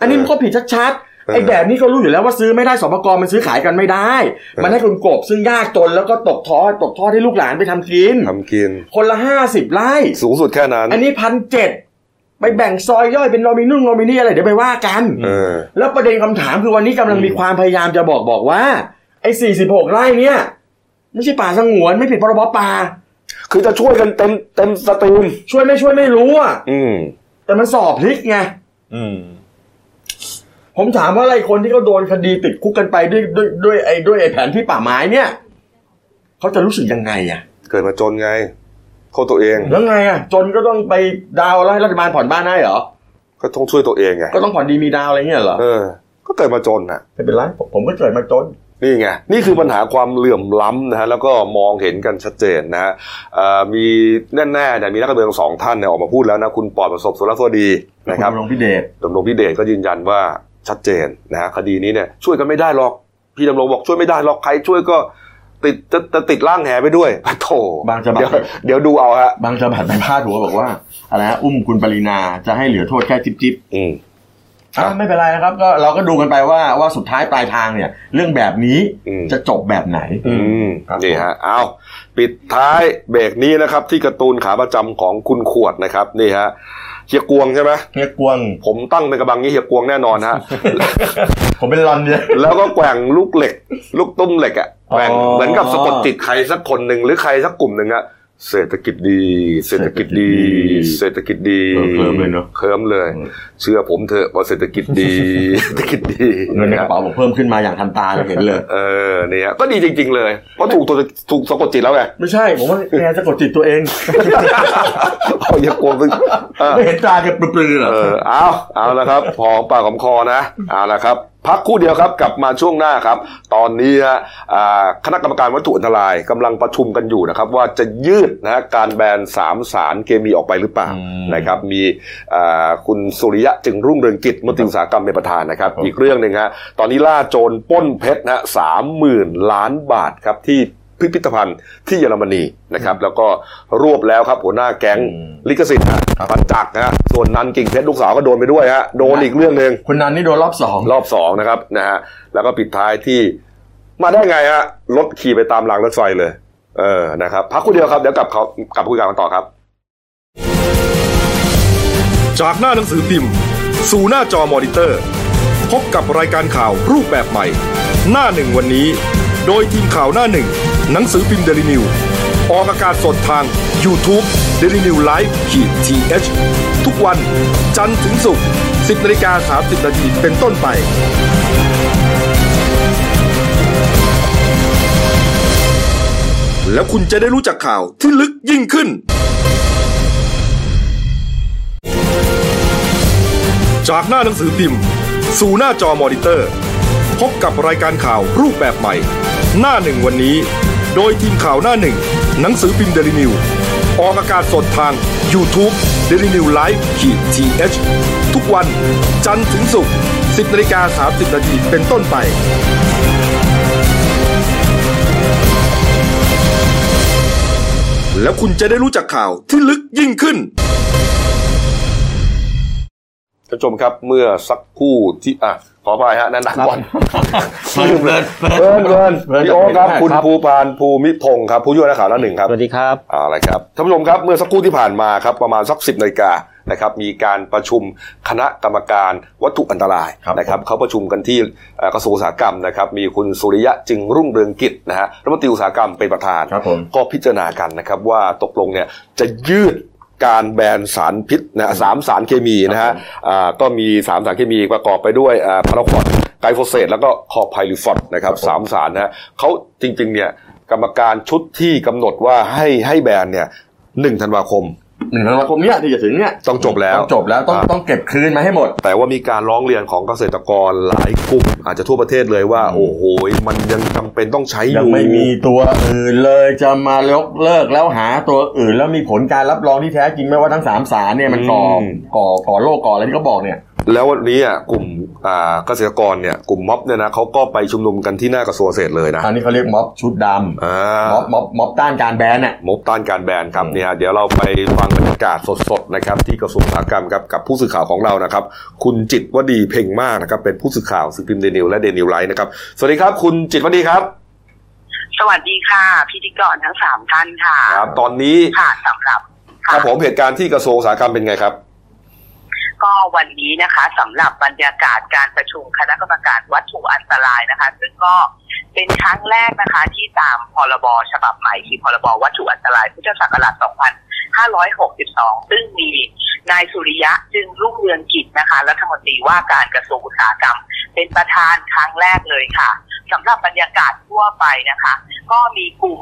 อันนี้มันก็ผิดชัดๆเออ ไอ้แบบนี้ก็รู้อยู่แล้วว่าซื้อไม่ได้สปกรมันซื้อขายกันไม่ได้ มันให้คุณกบซึ่งยากจนแล้วก็ตกทอดตกทอดให้ลูกหลานไปทำกินทำกิน คนละห้าสิบไร่สูงสุดแค่นั้น อันนี้พันเจ็ดไปแบ่งซอยย่อยเป็นโนมินุ่งโนมินี่อะไรเดี๋ยวไปว่ากันเออแล้วประเด็นคำถามคือวันนี้กำลังมีความพยายามจะบอกบอกว่า ไอ้สี่สิบหกไร่เนี่ยไม่ใช่ป่าสงวนไม่ผิดพรบป่า คือจะช่วยกันเต็มเต็มสตรีมช่วยไม่ช่วยไม่รู้อะอืมแต่มันสอบพลิกไงอืม ผมถามว่าอะไรคนที่เขาโดนคดีติดคุกกันไปด้วยด้วยด้วยไอ้ด้วยไอ้แผนที่ป่าไม้เนี่ยเขาจะรู้สึกยังไงอะ เกิดมาจนไงโทษตัวเอง แล้วไงอะ จนก็ต้องไปดาวน์แล้วให้รัฐบาลผ่อนบ้านให้เหรอ ก็ต้องช่วยตัวเองไง ก็ต้องผ่อนดีมีดาวอะไรเงี้ยเหรอ เออ ก็เกิดมาจนน่ะไม่เป็นไรผมผมก็เกิดมาจน นี่ไง นี่คือปัญหาความเหลื่อมล้ำนะฮะ แล้วก็มองเห็นกันชัดเจนนะฮะเอ่อมีแน่ๆเนี่ยมีนักการเมืองสองท่านเนี่ยออกมาพูดแล้วนะ คุณปอดประสบสุรสวัสดีนะครับณลงพิเดชดำรงพิเดชก็ยืนยันว่า ชัดเจนนะฮะคดีนี้เนี่ยช่วยกันไม่ได้หรอกพี่ดำรงบอกช่วยไม่ได้หรอกใครช่วยก็ติดจะจะติดร่างแหไปด้วยโถบางฉบับเดี๋ยวเดี๋ยวดูเอาฮะบางฉบับไปพาดหัวบอกว่าอะไรฮะอุ้มคุณปรินาจะให้เหลือโทษแค่จิ๊บจิ๊บอืมอะไม่เป็นไรนะครับ ก็เราก็ดูกันไปว่าว่าสุดท้ายปลายทางเนี่ย เรื่องแบบนี้อืมจะจบแบบไหน อืมครับนี่ฮะเอาปิดท้ายเบรกนี้นะครับ ที่การ์ตูนขาประจำของคุณขวดนะครับนี่ฮะ เฮียกวงใช่ไหมเฮียกวง ผมตั้งเป็นกระบังนี้เฮียกวงแน่นอนฮะ ผมเป็นรอนเนี่ยแล้วก็แกว่งลูกเหล็ก ลูกตุ้มเหล็กอะแกว่งอ๋อเหมือนกับสะกดจิตใครสักคนหนึ่งหรือใครสักกลุ่มหนึ่งอะ เศรษฐกิจดี เศรษฐกิจดี เศรษฐกิจดีเออเคลิ้มเลยเนอะเคลิ้มเลยอืมเชื่อผมเถอะว่าเศรษฐกิจดีเศรษฐกิจดีเงินในกระเป๋าผมเพิ่มขึ้นมาอย่างทันตาเลยเห็นเลย เออเนี่ยก็ดีจริง ๆ เลยเพราะถูกตัวถูกสะกดจิตแล้วไงไม่ใช่ผมว่าแกจะกดจิตตัวเองเอาอย่ากลัวมึงเออไม่เห็นตาแกปลือๆเหรอเออเอาเอาละครับพอปากของคอนะเอาละครับ พักครู่เดียวครับกลับมาช่วงหน้าครับ ตอนนี้ฮะอ่าคณะกรรมการวัตถุอันตรายกำลังประชุมกันอยู่นะครับว่าจะยืดนะฮะการแบนสามสารเคมีออกไปหรือเปล่าอืมนะครับมีอ่าคุณสุริยะจึงรุ่งเรืองกิจมนตรีอุตสาหกรรมเป็นประธานนะครับครับ อีกเรื่องหนึ่งฮะตอนนี้ล่าโจรปล้นเพชรนะฮะสามหมื่นล้านบาทครับที่ พิพิธภัณฑ์ที่เยอรมนีนะครับแล้วก็รวบแล้วครับหัวหน้าแก๊งอืมลิขสิทธิ์ฮะปันจักรนะฮะส่วนนันกิ่งเพชรลูกสาวก็โดนไปด้วยฮะโดนอีกเรื่องหนึ่งคุณนันนี่โดนรอบสองรอบสองนะครับนะฮะแล้วก็ปิดท้ายที่มาได้ไงฮะรถขี่ไปตามรางรถไฟเลยเออนะครับพักคู่เดียวครับเดี๋ยวกลับเขากลับคุยกันต่อครับ จากหน้าหนังสือพิมพ์ สู่หน้าจอมอนิเตอร์ พบกับรายการข่าวรูปแบบใหม่ หน้าหนึ่งวันนี้ โดยทีมข่าวหน้าหนึ่ง หนังสือพิมพ์เดลิวิวออกอากาศสดทาง y o u t u เด d ิวิวไลฟ์ขีดทีเทุกวันจันทร์ถึงศุกร์10นาฬิกา30นาทีเป็นต้นไป แล้วคุณจะได้รู้จักข่าวที่ลึกยิ่งขึ้น จากหน้าหนังสือพิมพ์ สู่หน้าจอมอนิเตอร์ พบกับรายการข่าวรูปแบบใหม่ หน้าหนึ่งวันนี้ โดยทีมข่าวหน้าหนึ่ง หนังสือพิมพ์เดลิวิวออกอากาศสดทาง y o u t u เด d ิวิวไลฟ์ขีดทีเทุกวันจันทร์ถึงศุกร์10นาฬิกา30นาทีเป็นต้นไป แล้วคุณจะได้รู้จักข่าวที่ลึกยิ่งขึ้น ท่านผู้ชมครับเมื่อสักครู่ที่อะขออภัยฮะนั่นนักบอลเพลินเพลินเพิ่นเพิ่นเพลินพี่โอ๊คครับครับคุณภูพานภูมิพงศ์ครับผู้ช่วยนักข่าวหน้าหนึ่งครับสวัสดีครับเอาละครับท่านผู้ชมครับเมื่อสักครู่ที่ผ่านมาครับประมาณสักสิบนาฬิกานะครับมีการประชุมคณะกรรมการวัตถุอันตรายครับนะครับเขาประชุมกันที่เอ่อกระทรวงอุตสาหกรรมนะครับมีคุณสุริยะจึงรุ่งเรืองกิจนะฮะรัฐมนตรีอุตสาหกรรมเป็นประธานครับผมก็พิจารณากันนะครับว่าตกลงเนี่ยจะยืด การแบนสารพิษนะสามสารเคมีนะครัฮะบผมอ่าก็มีสามสารเคมีประกอบไปด้วยอ่าพาราควอดไกลโฟเสตแล้วก็คอไพลิฟอดนะครับครับผมสามสารนะฮะเขาจริงๆเนี่ยกรรมการชุดที่กำหนดว่าให้ให้แบนเนี่ยหนึ่งธันวาคม หนึ่งธันวาคมเนี้ยที่จะถึงเนี่ยต้องจบแล้ว ต้องจบแล้วต้องอ่าต้องเก็บคืนมาให้หมด แต่ว่ามีการร้องเรียนของเกษตรกรหลายกลุ่มอาจจะทั่วประเทศเลยว่า โอ้โหมันยังจำเป็นต้องใช้อยังยู่ไม่มีตัวอื่นเลยจะมายกเลิกแล้วหาตัวอื่น แล้วมีผลการรับรองที่แท้จริงไหมว่าทั้งสามสารเนี่ยมันก่อก่อก่อโรคก่ออะไรที่เขาบอกเนี่ย แล้ววันนี้อะกลุ่มอ่าเกษตรกรเนี่ยกลุ่มม็อบเนี่ยนะเขาก็ไปชุมนุมกันที่หน้ากระทรวงเกษตรเลยนะอันนี้เขาเรียกม็อบชุดดำอ่าม็อบม็อบม็อบต้านการแบนน่ะม็อบต้านการแบนครับอืมเนี่ยเดี๋ยวเราไปฟังบรรยากาศสดๆนะครับที่กระทรวงอุตสาหกรรมครับกับผู้สื่อข่าวของเรานะครับ คุณจิตรวดีเพ่งมากนะครับเป็นผู้สื่อข่าวสื่อพิมพ์เดลินิวส์และเดลินิวส์นะครับสวัสดีครับ คุณจิตรวดีครับสวัสดีค่ะ พิธีกรทั้งสามท่านค่ะครับตอนนี้ค่ะสำหรับคค่ะรับผมเหตุการณ์ที่กระทรวงอุตสาหกรรมเป็นไงครับ ก็วันนี้นะคะสำหรับบรรยากาศการประชุมคณะกรรมการวัตถุอันตรายนะคะ ซึ่งก็เป็นครั้งแรกนะคะที่ตามพรบฉบับใหม่คือพรบวัตถุอันตรายพุทธศักราช2562 ซึ่งมีนายสุริยะจึงรุ่งเรืองกิจนะคะรัฐมนตรีว่าการกระทรวงอุตสาหกรรม เป็นประธานครั้งแรกเลยค่ะสำหรับบรรยากาศทั่วไปนะคะ ก็มีกลุ่ม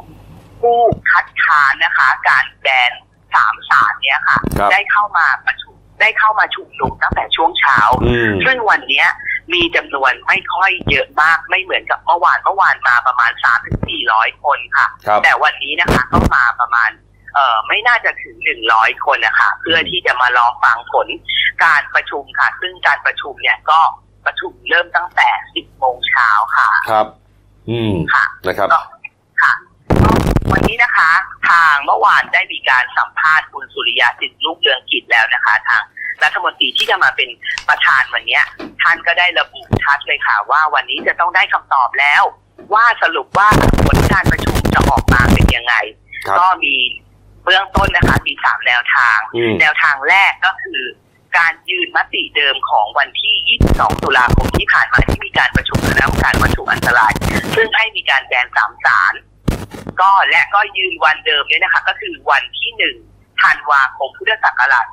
ผู้คัดค้านนะคะ การแบนสามสารเนี้ยค่ะครับได้เข้ามาประชุม ได้เข้ามาชุมนุมตั้งแต่ช่วงเช้าอืมซึ่งวันเนี้ยมีจำนวนไม่ค่อยเยอะมากไม่เหมือนกับเมื่อวานเมื่อวานมาประมาณ3ามถึงสี่ร้อยคนค่ะครับแต่วันนี้นะคะก็มาประมาณเอ่อไม่น่าจะถึงหนึ่งร้อยคนนะคะเพื่อที่จะมารอฟังผลการประชุมค่ะ ซึ่งการประชุมเนี่ยก็ประชุมเริ่มตั้งแต่สิบโมงเช้าค่ะ ครับ อืมค่ะนะครับก็ค่ะก็วั นนี้นะคะ ทางเมื่อวานได้มีการสัมภาษณ์คุณสุริยาจึงลูกเรืองกิจแล้วนะคะ ทางรัฐมนตรีที่จะมาเป็นประธานวันเนี้ยท่านก็ได้ระบุชัดเลยค่ะ ว่าวันนี้จะต้องได้คำตอบแล้ว ว่าสรุปว่าผลการประชุมจะออกมาเป็นยังไงครับก็มีเบื้องต้นนะคะมีสามแนวทางอืมแนวทางแรกก็คือการยืนมติเดิมของวันที่ 22 ตุลาคมที่ผ่านมาที่มีการประชุมคณะกรรมการวัตถุอันตราย ซึ่งให้มีการแบนสามสาร ก็และก็ยืนวันเดิมเนี่ยนะคะ ก็คือวันที่หนึ่งธันวาคมพุทธศักราช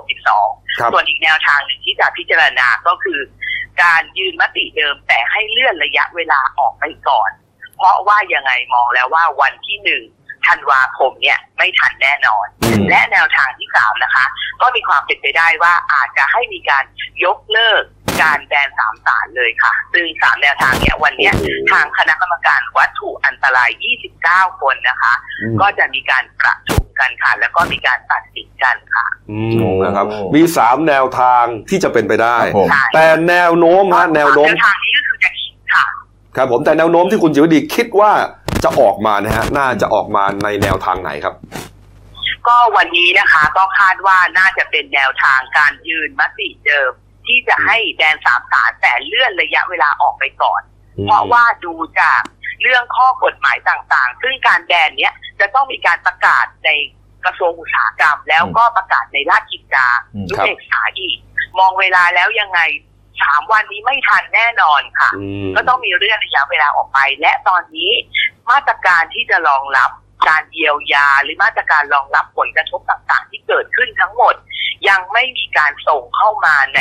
2562ครับส่วนอีกแนวทางหนึ่งที่จะพิจารณาก็คือ การยืนมติเดิมแต่ให้เลื่อนระยะเวลาออกไปก่อน เพราะว่ายังไงมองแล้วว่าวันที่หนึ่งธันวาคมเนี่ยไม่ทันแน่นอนอืมและแนวทางที่สามนะคะ ก็มีความเป็นไปได้ว่าอาจจะให้มีการยกเลิก การแบนสามสารเลยค่ะ ซึ่งสามแนวทางเนี้ยวันเนี้ยโอ้โหทางคณะกรรมการวัตถุอันตราย 29 คนนะคะอืมก็จะมีการประชุมกันค่ะ แล้วก็มีการตัดสินกันค่ะอืมนะครับ มีสามแนวทางที่จะเป็นไปได้ครับผมใช่แต่แนวโน้มฮะแนวโน้มแนวทางนี้ก็คือจะคิดค่ะ ครับผมแต่แนวโน้มที่คุณจิวดีคิดว่าจะออกมานะฮะน่าจะออกมาในแนวทางไหนครับก็วันนี้นะคะก็คาดว่าน่าจะเป็นแนวทางการยืนมติเดิม ที่จะให้แดนสามสารแต่เลื่อนระยะเวลาออกไปก่อนอืมเพราะว่าดูจากเรื่องข้อกฎหมายต่างๆ ซึ่งการแบนเนี้ยจะต้องมีการประกาศในกระทรวงอุตสาหกรรม แล้วก็ประกาศในราชกิจจาอืมนุเบกษาอีก มองเวลาแล้วยังไงสามวันนี้ไม่ทันแน่นอนค่ะอืมก็ต้องมีเรื่องระยะเวลาออกไป และตอนนี้มาตรการที่จะรองรับ การเยียวยาหรือมาตรการรองรับผลกระทบต่างๆ ที่เกิดขึ้นทั้งหมด ยังไม่มีการส่งเข้ามาใน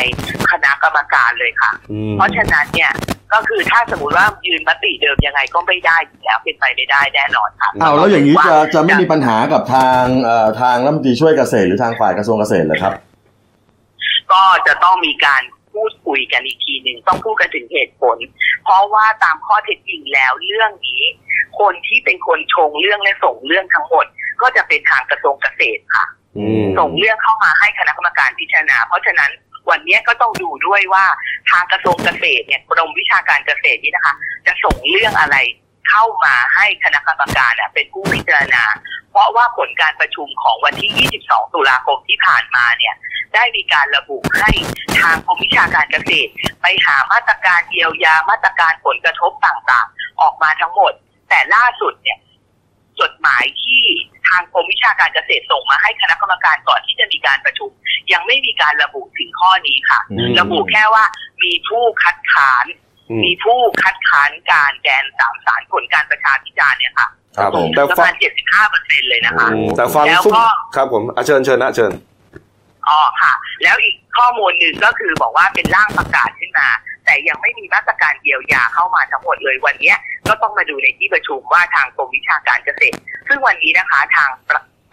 คณะกรรมการเลยค่ะอืมเพราะฉะนั้นเนี่ยก็คือถ้าสมมติว่ายืนมติเดิมยังไงก็ไม่ได้อยู่แล้วเป็นไปไม่ได้แน่นอนค่ะอ้าวแล้วอย่างนี้จะจะไม่มีปัญหากับทางเอ่อทางรัฐมนตรีช่วยเกษตรหรือทางฝ่ายกระทรวงเกษตรเหรอครับ ก็จะต้องมีการ พูดคุยกันอีกทีหนึ่งต้องพูดกันถึงเหตุผล เพราะว่าตามข้อเท็จจริงแล้วเรื่องนี้ คนที่เป็นคนชงเรื่องและส่งเรื่องทั้งหมด ก็จะเป็นทางกระทรวงเกษตรค่ะอืมส่งเรื่องเข้ามาให้คณะกรรมการพิจารณา เพราะฉะนั้นวันนี้ก็ต้องดูด้วยว่าทางกระทรวงเกษตรเนี่ยกรมวิชาการเกษตรนี่นะคะ จะส่งเรื่องอะไร เข้ามาให้คณะกรรมการเนี่ยเป็นผู้พิจารณา เพราะว่าผลการประชุมของวันที่ 22 ตุลาคมที่ผ่านมาเนี่ยได้มีการระบุให้ทางกรมวิชาการเกษตร ไปหามาตรการเยียวยามาตรการผลกระทบต่างๆ ออกมาทั้งหมด แต่ล่าสุดเนี่ยจดหมายที่ทางกรมวิชาการเกษตรส่งมาให้คณะกรรมการก่อนที่จะมีการประชุม ยังไม่มีการระบุถึงข้อนี้ค่ะอืมระบุแค่ว่ามีผู้คัดค้านอื มมีผู้คัดค้านการแกนสามสารผลการประชาพิจารณ์เนี่ยค่ะครับผมแต่ประฟัมางณเจ็ดสิบห้าเปอร์เซ็นเลยนะคะอืมแต่ฟังแล้วซุ่มก็ครับผมอะเชิญเชิญนะเชิญอ๋อค่ะ แล้วอีกข้อมูลหนึ่งก็คือบอกว่าเป็นร่างประกาศขึ้นมา แต่ยังไม่มีมาตรการเยียวยาเข้ามาทั้งหมดเลยวันเนี้ยก็ต้องมาดูในที่ประชุมว่าทางกรมวิชาการเกษตร ซึ่งวันนี้นะคะทาง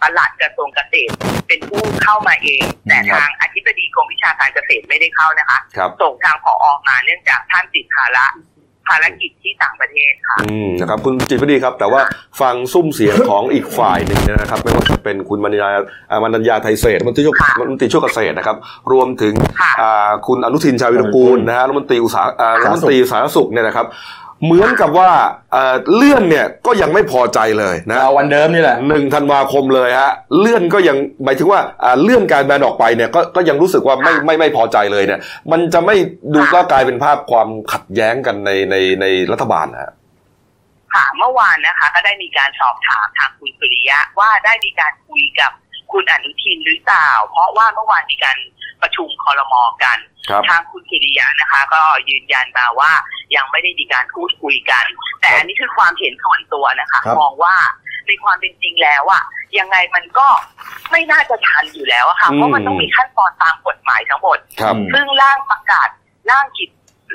ประปลัดกระทรวงเกษตร เป็นผู้เข้ามาเอง แต่ครับทางอธิบดีกรมวิชาการเกษตรไม่ได้เข้านะคะ ครับส่งทางผออมาเนื่องจากท่านติดภาระภารกิจที่ต่างประเทศค่ะ อืมนะครับคุณจิตรพดีครับ แต่ว่าฟังซุ้มเสียงของอีกฝ่ายหนึ่งเนี่ยนะครับ ไม่ว่าจะเป็นคุณมณียาอ่ามันัญญาไทยเศรษฐ์รัฐมนตรีช่วยค่ะรัฐมนตรีช่วยเกษตรนะครับ รวมถึงค่ะ อ่าคุณอนุทินชาญวิรกูลนะฮะรัฐมนตรีอุตสาหอ่ารัฐมนตรีสาธารณสุขเนี่ยนะครับ เหมือนกับว่าเอ่อเลื่อนเนี่ยก็ยังไม่พอใจเลยนะเอาวันเดิมนี่แหละหนึ่งธันวาคมเลยฮะเลื่อนก็ยังหมายถึงว่าอ่าเลื่อนการแบนออกไปเนี่ยก็ก็ยังรู้สึกว่าไม่ไม่ไม่พอใจเลยเนี่ย มันจะไม่ดูก็กลายเป็นภาพความขัดแย้งกันในในในรัฐบาลนะฮะค่ะเมื่อวานนะคะ ก็ได้มีการสอบถามทางคุณสุริยะว่าได้มีการคุยกับคุณอนุทินหรือเปล่า เพราะว่าเมื่อวานมีการ ประชุมคอรมอกันครับทางคุณสุริยะนะคะ ก็ยืนยันมาว่ายังไม่ได้มีการพูดคุยกัน แต่อันนี้คือความเห็นส่วนตัวนะคะครับมองว่าในความเป็นจริงแล้วอะยังไงมันก็ไม่น่าจะทันอยู่แล้วอะค่ะเพราะมันต้องมีขั้นตอนตามกฎหมายทั้งหมดครับซึ่งร่างประกาศร่างกิจ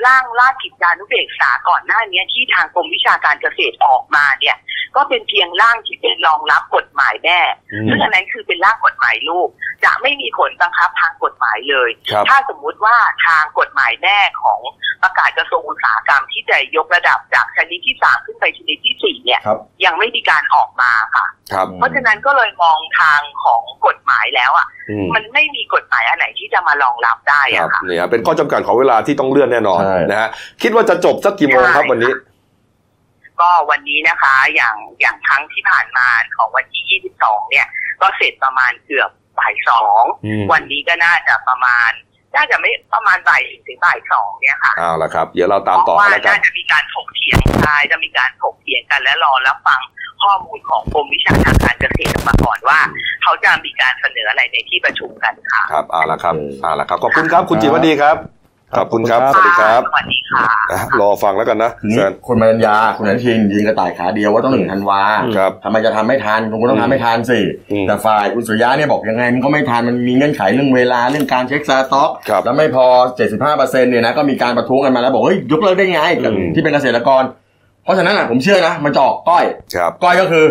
ร่างราชกิจจานุเบกษาก่อนหน้านี้ที่ทางกรมวิชาการเกษตรออกมาเนี่ย ก็เป็นเพียงร่างที่เป็นรองรับกฎหมายแม่อืมซึ่งอันนั้นคือเป็นร่างกฎหมายลูก จะไม่มีผลบังคับทางกฎหมายเลยครับถ้าสมมุติว่าทางกฎหมายแม่ของประกาศกระทรวงอุตสาหกรรมที่จะยกระดับจากชนิดที่สามขึ้น ยครับยังไม่มีการออกมาค่ะครับเพราะฉะนั้นก็เลยมองทางของกฎหมายแล้วอะอืมมันไม่มีกฎหมายอันไหนที่จะมารองรับได้ครับอะค่ะเนี่ยเป็นข้อจำกัดของเวลาที่ต้องเลื่อนแน่นอนใช่นะฮะคิดว่าจะจบสักกี่โมงครับใช่วันนี้ ก็วันนี้นะคะ อย่างอย่างครั้งที่ผ่านมาของวันที่ 22 เนี่ย ก็เสร็จประมาณเกือบบ่ายสองอืมวันนี้ก็น่าจะประมาณ น่าจะไม่ประมาณบ่ายถึงบ่ายสองเนี่ยค่ะเอาละครับ เดี๋ยวเราตามเพต่อราะว่าแล้วกันน่าจะมีการถกเถียงใช่จะมีการถกเถียงกันและรอรับฟังข้อมูลของกรมวิชาการการเกษตรมาก่อนว่า เขาจะมีการเสนออะไรในที่ประชุมกันค่ะครับเอาละครับโอเคเอาละครับขอบคุณครับคุณจิตรวดีครับ ขอบคุณครับ สวัสดีครับ สวัสดีค่ะอะรอฟังแล้วกันนะทีนี้เชิญคนมารัญญาคุณอนุทินยืนกระต่ายขาเดียวว่าต้องหนึ่งธันวาครับทำไมจะทำไม่ทันคุณก็ต้องทำไม่ทันสิอืมแต่ฝ่ายคุณสุริยะเนี่ยบอกยังไงมันก็ไม่ทัน มันมีเงื่อนไขเรื่องเวลาเรื่องการเช็คสต็อกครับแล้วไม่พอ 75เปอร์เซ็นต์เนี่ยนะก็มีการประท้วงกันมาแล้วบอกเฮ้ยยกเลิกได้ไงกับอืมที่เป็นเกษตรกร เพราะฉะนั้นอะผมเชื่อนะมันจะออกก้อยครับก้อยก็คือ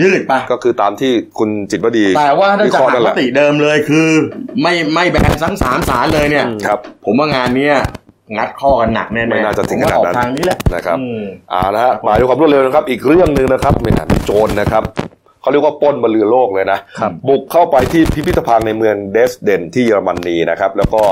ยืดไปก็คือตามที่คุณจิตรวดีแต่ว่าถ้าวิจะเคราะห์หันั่กนแหมละติเดิมเลยคือ ไม่ไม่แบนทั้งสามสารเลยเนี่ยครับ ผมว่างานเนี้ยงัดข้อกันหนักแน่ๆไม่น่าจะถึงผมว่ขนาดนั้นออกทางนี้แหละนะครับอืมเอาละฮะมาด้วยความรวดเร็วนะครับ อีกเรื่องหนึ่งนะครับไม่นานโจรนะครับเขาเรียกว่าปล้นบนเรือโลกเลยนะครับบุกเข้าไปที่พิพิธภัณฑ์ในเมืองเดสเดนที่เยอรมนีนะครับแล้วก็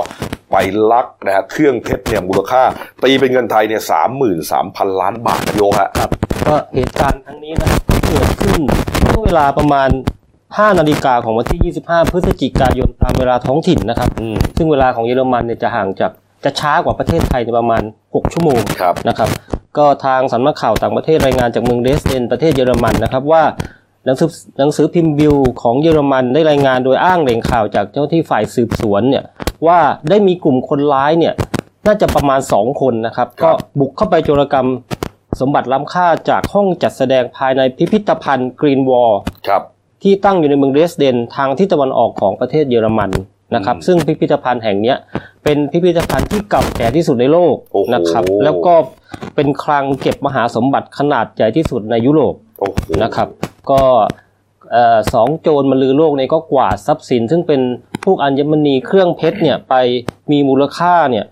ไปลักนะฮะเครื่องเพชรเนี่ยมูลค่า ตีเป็นเงินไทยเนี่ยสามหมื่นสามพันล้านบาทโยฮะครับก็เหตุการณ์ครั้งนี้นะครับเกิดขึ้นเมื่อเวลาประมาณ 5 นาฬิกาของวันที่ 25 พฤศจิกายนตามเวลาท้องถิ่นนะครับอืมซึ่งเวลาของเยอรมันเนี่ยจะห่างจากจะช้ากว่าประเทศไทยในประมาณ 6 ชั่วโมงครับนะครับ ก็ทางสำนักข่าวต่างประเทศรายงานจากเมืองเดสเดนประเทศเยอรมันนะครับว่าหนังสือหนังสือพิมพ์บิลของเยอรมันได้รายงานโดยอ้างแหล่งข่าวจากเจ้าหน้าที่ฝ่ายสืบสวนเนี่ย ว่าได้มีกลุ่มคนร้ายเนี่ย น่าจะประมาณ 2 คนนะครับครัก็บบุกเข้าไปโจรกรรมสมบัติล้ำค่าจากห้องจัดแสดงภายในพิพิธภัณฑ์กรีนวอลครับที่ตั้งอยู่ในเมืองเดรสเดนทางทิศตะวันออกของประเทศเยอรมันนะครับอืมซึ่งพิพิธภัณฑ์แห่งเนี้ยเป็นพิพิธภัณฑ์ที่เก่าแก่ที่สุดในโลกโอ้โหนะครับแล้วก็เป็นคลังเก็บมหาสมบัติขนาดใหญ่ที่สุดในยุโรปโอ้โหนะครับ ก็เอ่อ สองโจรบันลือโลกเนี่ยก็กวาดทรัพย์สิน ซึ่งเป็นพวกอัญมณีเครื่องเพชรเนี่ยไปมีมูลค่าเนี่ย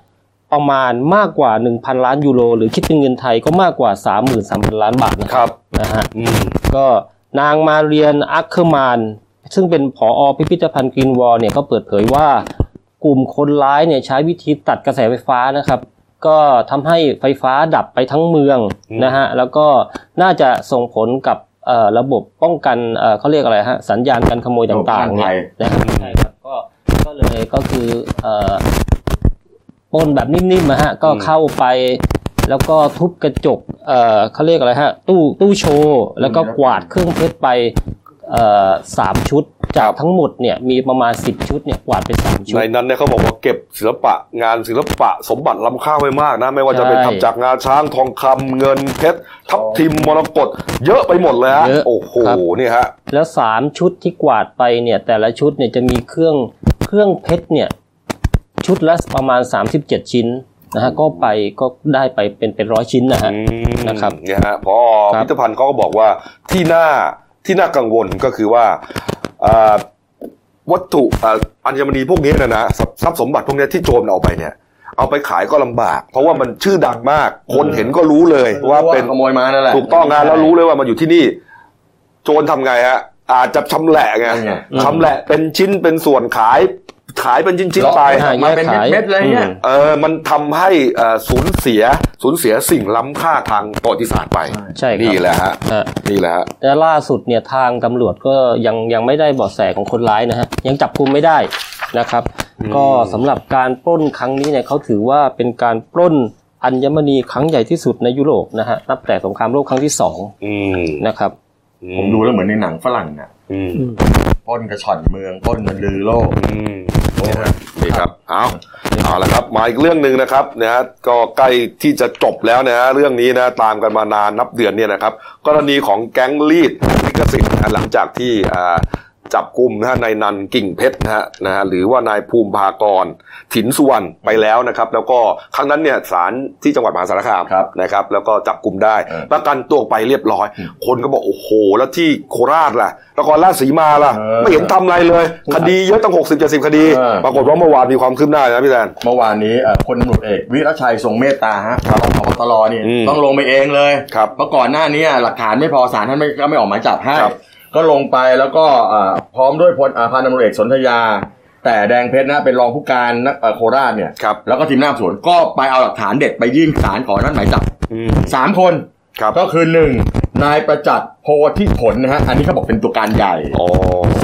ประมาณมากกว่า 1,000 ล้านยูโร หรือคิดเป็นเงินไทยก็มากกว่า 33,000 ล้านบาทนะครับนะฮะอืมก็นางมาเรียนอัคเคอร์มาน ซึ่งเป็นผอ.พิพิธภัณฑ์ Green Vault เนี่ยก็เปิดเผยว่ากลุ่มคนร้ายเนี่ยใช้วิธีตัดกระแสไฟฟ้านะครับ ก็ทำให้ไฟฟ้าดับไปทั้งเมืองอืมนะฮะแล้วก็น่าจะส่งผลกับเอ่อ ระบบป้องกันเอ่อเขาเรียกอะไรฮะสัญญาณการขโมยต่างๆเนี่ยนะครับใช่ครับก็ก็เลยก็คือเอ่อปล้นแบบนิ่มๆนะฮะก็อืมเข้าไปแล้วก็ทุบกระจกเอ่อเขาเรียกอะไรฮะ ตู้ตู้โชว์ แล้วก็กวาดเครื่องเพชรไปเอ่อสามชุด จากทั้งหมดเนี่ยมีประมาณสิบชุดเนี่ยกวาดไปสามชุดในนั้นเนี่ยเขาบอกว่าเก็บศิลปะงานศิลปะสมบัติล้ำค่าไว้มากนะ ไม่ว่าจะเป็นใช่ทำจากงาช้างทองคำเงินเพชรทับทิมมรกตเยอะไปหมดเลยฮะเยอะโอ้โหครับนี่ฮะแล้วสามชุดที่กวาดไปเนี่ยแต่ละชุดเนี่ยจะมีเครื่องเครื่องเพชรเนี่ยชุดละประมาณ 37 ชิ้นนะฮะก็ไปก็ได้ไปเป็นเป็นร้อยชิ้นนะฮะอืมนะครับเนี่ยฮะพอครับพิพิธภัณฑ์เขาก็บอกว่าที่น่าที่น่ากังวลก็คือว่าอ่า วัตถุอ่าอัญมณีพวกนี้นะนะทรัพย์ทรัพย์สมบัติพวกนี้ที่โจรเอาไปเนี่ยเอาไปขายก็ลำบาก เพราะว่ามันชื่อดังมาก คนเห็นก็รู้เลยว่าเป็นขโมยมานั่นแหละถูกต้องนะแล้วรู้เลยว่ามันอยู่ที่นี่ โจรทำไงฮะอาจจะชำแหละไงนั่นไงชำแหละเป็นชิ้นเป็นส่วนขาย ขายเป็นชิ้นๆไปใช่มาเป็นเม็ดๆเลยเนี่ยเออมันทำให้เอ่อสูญเสียสูญเสียสิ่งล้ำค่าทางประวัติศาสตร์ไป ใช่ครับนี่แหละฮะฮะนี่แหละฮะและล่าสุดเนี่ยทางตำรวจก็ยังยังไม่ได้เบาะแสของคนร้ายนะฮะยังจับกุมไม่ได้นะครับ ก็สำหรับการปล้นครั้งนี้เนี่ยเขาถือว่าเป็นการปล้นอัญมณีครั้งใหญ่ที่สุดในยุโรปนะฮะนับแต่สงครามโลกครั้งที่สองอืมนะครับ ผมดูแล้วเหมือนในหนังฝรั่งน่ะอืมปล้นกระชอนเมืองปล้นมันลือโลกอืมนี่ฮะนี่ครับเอาเอาละครับมาอีกเรื่องหนึ่งนะครับนะฮะก็ใกล้ที่จะจบแล้วนะฮะเรื่องนี้นะตามกันมานานนับเดือนเนี่ยนะครับ กรณีของแก๊งลีดลิขสิทธิ์นะฮะหลังจากที่อ่า จับกลุ่มนะฮะนายนันกิ่งเพชรนะฮะนะฮะหรือว่านายภูมิภากรถินสุวรรณไปแล้วนะครับ แล้วก็ครั้งนั้นเนี่ยศาลที่จังหวัดมหาสารคามครับนะครับ แล้วก็จับกลุ่มได้เออประกันตัวออกไปเรียบร้อย คนก็บอกโอ้โห แล้วที่โคราชล่ะนครราชสีมาล่ะเออไม่เห็นทำอะไรเลย คดีเยอะตั้งหกสิบเจ็ดสิบคดีเออปรากฏว่าเมื่อวานมีความคืบหน้านะพี่แดนเมื่อวานนี้เอ่อพลตำรวจเอกวิรชัยทรงเมตตาฮะรองผบตรนี่อืมต้องลงไปเองเลยครับเพราะก่อนหน้านี้หลักฐานไม่พอศาลท่านไม่ก็ไม่ออกหมายจับให้ครับ ก็ลงไปแล้วก็เอ่อพร้อมด้วยพลอ่าพันตำรวจเอกสนธยา แต่แดงเพชรนะเป็นรองผู้การนักเอ่อโคราชเนี่ยครับแล้วก็ทีมหน้าสวนก็ไปเอาหลักฐานเด็ดไปยื่นศาลขอนัดหมายจับอืมสามคนครับก็คือหนึ่งนายประจักษ์โพธิผลนะฮะอันนี้เขาบอกเป็นตัวการใหญ่อ๋อ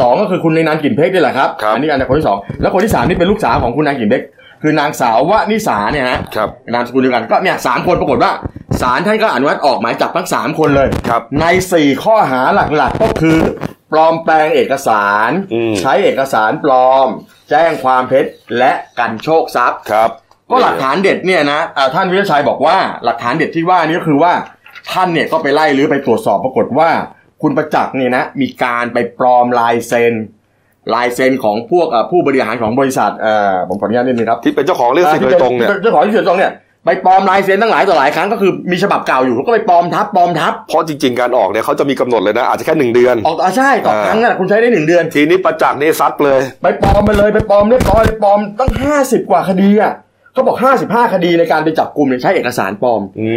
สองก็คือคุณในนานกลิ่นเพชรนี่แหละครับครับอันนี้อันนี้คนที่สองแล้วคนที่สามนี่เป็นลูกสาวของคุณนางกลิ่นเพชร คือนางสาววนิสาเนี่ยฮะครับนามสกุลเดียวกันก็เนี่ยสามคนปรากฏว่าศาลท่านก็อนุมัติออกหมายจับทั้งสามคนเลยครับ ในสี่ข้อหาหลักๆก็คือ ปลอมแปลงเอกสารอืมใช้เอกสารปลอม แจ้งความเท็จและกันโชคทรัพย์ครับ ก็หลักฐานเด็ดเนี่ยนะอ่าท่านวิรชัยบอกว่าหลักฐานเด็ดที่ว่านี้ก็คือว่าท่านเนี่ยก็ไปไล่หรือไปตรวจสอบปรากฏว่า คุณประจักษ์เนี่ยนะมีการไปปลอมลายเซ็น ลายเซ็นของพวกอ่าผู้บริหารของบริษัทเอ่อผมขออนุญาตนิดนึงครับที่เป็นเจ้าของลิขสิทธิ์โดยตรงเนี่ยเจ้าของลิขสิทธิ์โดยตรงเนี่ยไปปลอมลายเซ็นตั้งหลายต่อหลายครั้งก็คือมีฉบับเก่าอยู่ก็ไปปลอมทับปลอมทับเพราะจริงๆการออกเนี่ยเขาจะมีกำหนดเลยนะอาจจะแค่หนึ่งเดือนออกอ่าใช่ต่อครั้งน่ะคุณใช้ได้หนึ่งเดือน ทีนี้ประจักษ์นี่ซัดเลย ไปปลอมมาเลยไปปลอมเรียบร้อยไปปลอมตั้งห้าสิบกว่าคดีอะ เขาบอกห้าสิบห้าคดีในการไปจับกลุ่มเนี่ยใช้เอกสารปลอมอื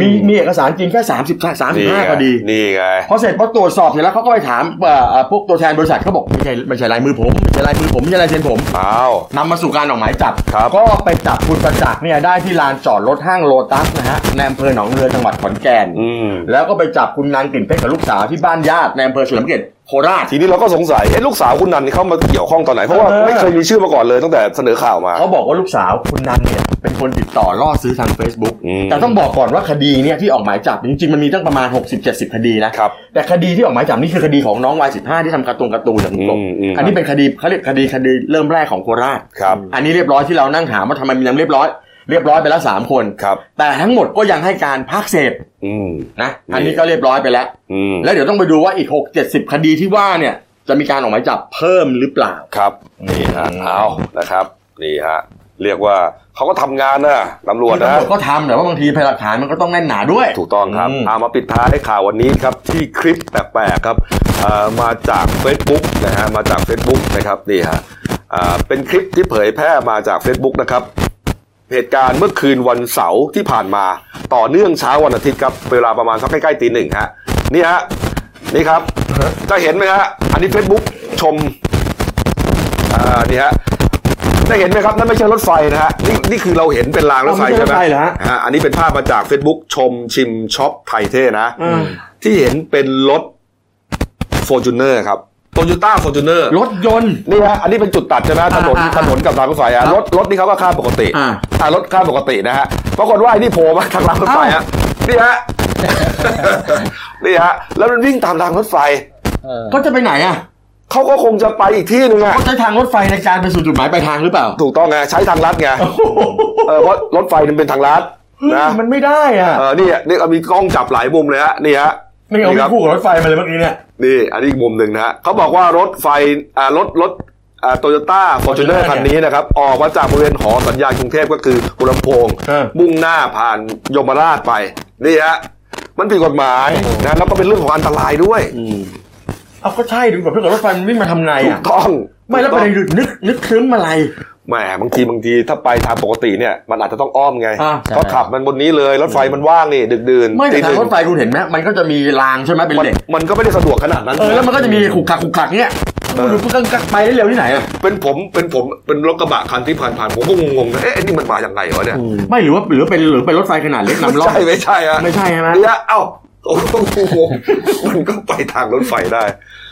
มีมีเอกสารจริงแค่สามสิบสามสิบนี่ห้าไงคดี นี่ไง พอเสร็จพอตรวจสอบเสร็จแล้วเขาก็ไปถามเอ่อเอ่อพวกตัวแทนบริษัทเขาบอกไม่ใช่ไม่ใช่ลายมือผมไม่ใช่ลายมือผมไม่ใช่ลายเซ็นผมอ้าวนำมาสู่การออกหมายจับครับก็ไปจับคุณประจักษ์เนี่ยได้ที่ลานจอดรถห้างโลตัสนะฮะในอำเภอหนองเรือจังหวัดขอนแก่นอืมแล้วก็ไปจับคุณนางกลิ่นเพชรกับลูกสาวที่บ้านญาติในอำเภอเฉลิมเกียรติ โคราชทีนี้เราก็สงสัยเอ๊ะลูกสาวคุณนันนี่เข้ามาเกี่ยวข้องตอนไหน เพราะว่าเออไม่เคยมีชื่อมาก่อนเลยตั้งแต่เสนอข่าวมา เขาบอกว่าลูกสาวคุณนันเนี่ยเป็นคนติดต่อล่อซื้อทาง Facebook อืมแต่ต้องบอกก่อนว่าคดีเนี่ยที่ออกหมายจับจริงๆมันมีตั้งประมาณ 60-70 คดีนะครับแต่คดีที่ออกหมายจับนี่คือคดีของน้องวัย15 ที่ทำการ์ตูนการ์ตูนอย่างคุณกบอืมอืมอันนี้เป็นคดีเขาเรียกคดีคดีเริ่มแรกของโคราชครับอันนี้เรียบร้อยที่เรานั่งถามว่าทำไมมันยังเรียบร้อย เรียบร้อยไปแล้วสามคนครับ แต่ทั้งหมดก็ยังให้การภาคเศษอืมนะอันนี้ก็เรียบร้อยไปแล้วอืมแล้วเดี๋ยวต้องไปดูว่าอีก6 70คดีที่ว่าเนี่ย จะมีการออกหมายจับเพิ่มหรือเปล่าครับนี่ฮะเอานะครับนี่ฮะเรียกว่าเขาก็ทำงานนะตำรวจคือนะตำรวจก็ทำแต่ว่าบางทีพยานหลักฐานมันก็ต้องแน่นหนาด้วย ถูกต้องครับอืมเอามาปิดท้ายให้ข่าววันนี้ครับที่คลิปแปลกๆครับเอ่อมาจาก Facebook นะฮะมาจาก Facebook นะครับนี่ฮะอ่าเป็นคลิปที่เผยแพร่มาจาก Facebook นะครับ เหตุการณ์เมื่อคืนวันเสาร์ที่ผ่านมา ต่อเนื่องเช้าวันอาทิตย์ครับเวลาประมาณสักใกล้ๆตีหนึ่งฮะนี่ฮะนี่ครับจะเห็นไหมฮะอันนี้ Facebook ชมอ่านี่ฮะได้เห็นไหมครับนั่นไม่ใช่รถไฟนะฮะนี่นี่คือเราเห็นเป็นรางรถไฟอ๋อไม่ใช่ใช่ไหมรถไฟเหรอฮะฮะอันนี้เป็นภาพมาจาก Facebook ชมชิมช็อปไทยเท่นะอืมที่เห็นเป็นรถ f o r t u n e r ครับ โตโยต้า f o r t u n e r รถยนต์ นี่ฮะอันนี้เป็นจุดตัดใช่ไหมถนนอ่าอ่าถนนกับรางรถไฟครัอะบรถรถนี่เขาก็ข้ามปกติอ่าอ่ารถข้ามปกตินะฮะปรากฏว่าไอ้นี่โผล่มาทางรางรถไฟฮะนี่ฮะนี่ฮะแล้วมันวิ่งตามรางรถไฟเออก็จะไปไหนอะเขาก็คงจะไปอีกที่หนึ่งอะเขาใช้ทางรถไฟในการไปสู่จุดหมายปลายทางหรือเปล่า ถูกต้องไงใช้ทางลัดไงเออเพราะรถไฟมันเป็นทางลัดนะมันไม่ได้อะเออนี่นี่เอามีกล้องจับหลายมุมเลยฮะนี่ฮะ ไม่เอานี่ครับคู่กับรถไฟมาเลยเมื่อกี้เนี่ยนี่อันนี้อีกมุมหนึ่งนะฮะเขาบอกว่ารถไฟอ่ารถรถอ่าโตโยต้าฟอร์จูเนอร์ Fortuner คันนี้นะครับ ออกมาจากบริเวณหอสัญญาณกรุงเทพก็คือหัวลำโพงเออมุ่งหน้าผ่านยมราชไป นี่ฮะ มันผิดกฎหมายนะแล้วก็เป็นเรื่องของอันตรายด้วยอืม เอาก็ใช่ดูกับเพื่อนรถไฟมันวิ่งมาทำไงถูอะกต้องไม่แล้วประเด็นคือนึกนึกครึ้มอะไร แหมบางทีบางทีถ้าไปทางปกติเนี่ยมันอาจจะต้องอ้อมไงอ่าเพราะขับมันบนนี้เลยรถไฟมันว่างนี่ดึกดื่นไม่แต่ตีหทางนึ่รถไฟคุณเห็นไหมมันก็จะมีรางใช่ไหมเป็นมันเหล็กมันก็ไม่ได้สะดวกขนาดนั้น เออแล้วมันก็จะมีขุกขักขุกขักเนี่ยเออดูคุณก็ไปได้เร็วที่ไหนอะเป็นผมเป็นผมเป็นรถกระบะคันที่ผ่านผ่านๆผมก็งงๆนะเอ๊ะไอ้นี่มันมาอย่างไงวะเนี่ยอืมไม่หรือว่าหรือเป็นหรือเป็นรถไฟขนาดเล็กนำร่องใช่ไม่ใช่อะไม่ใช่ใช่ไหม เนี่ยเอ้า โอ้โหมันก็ไปทางรถไฟได้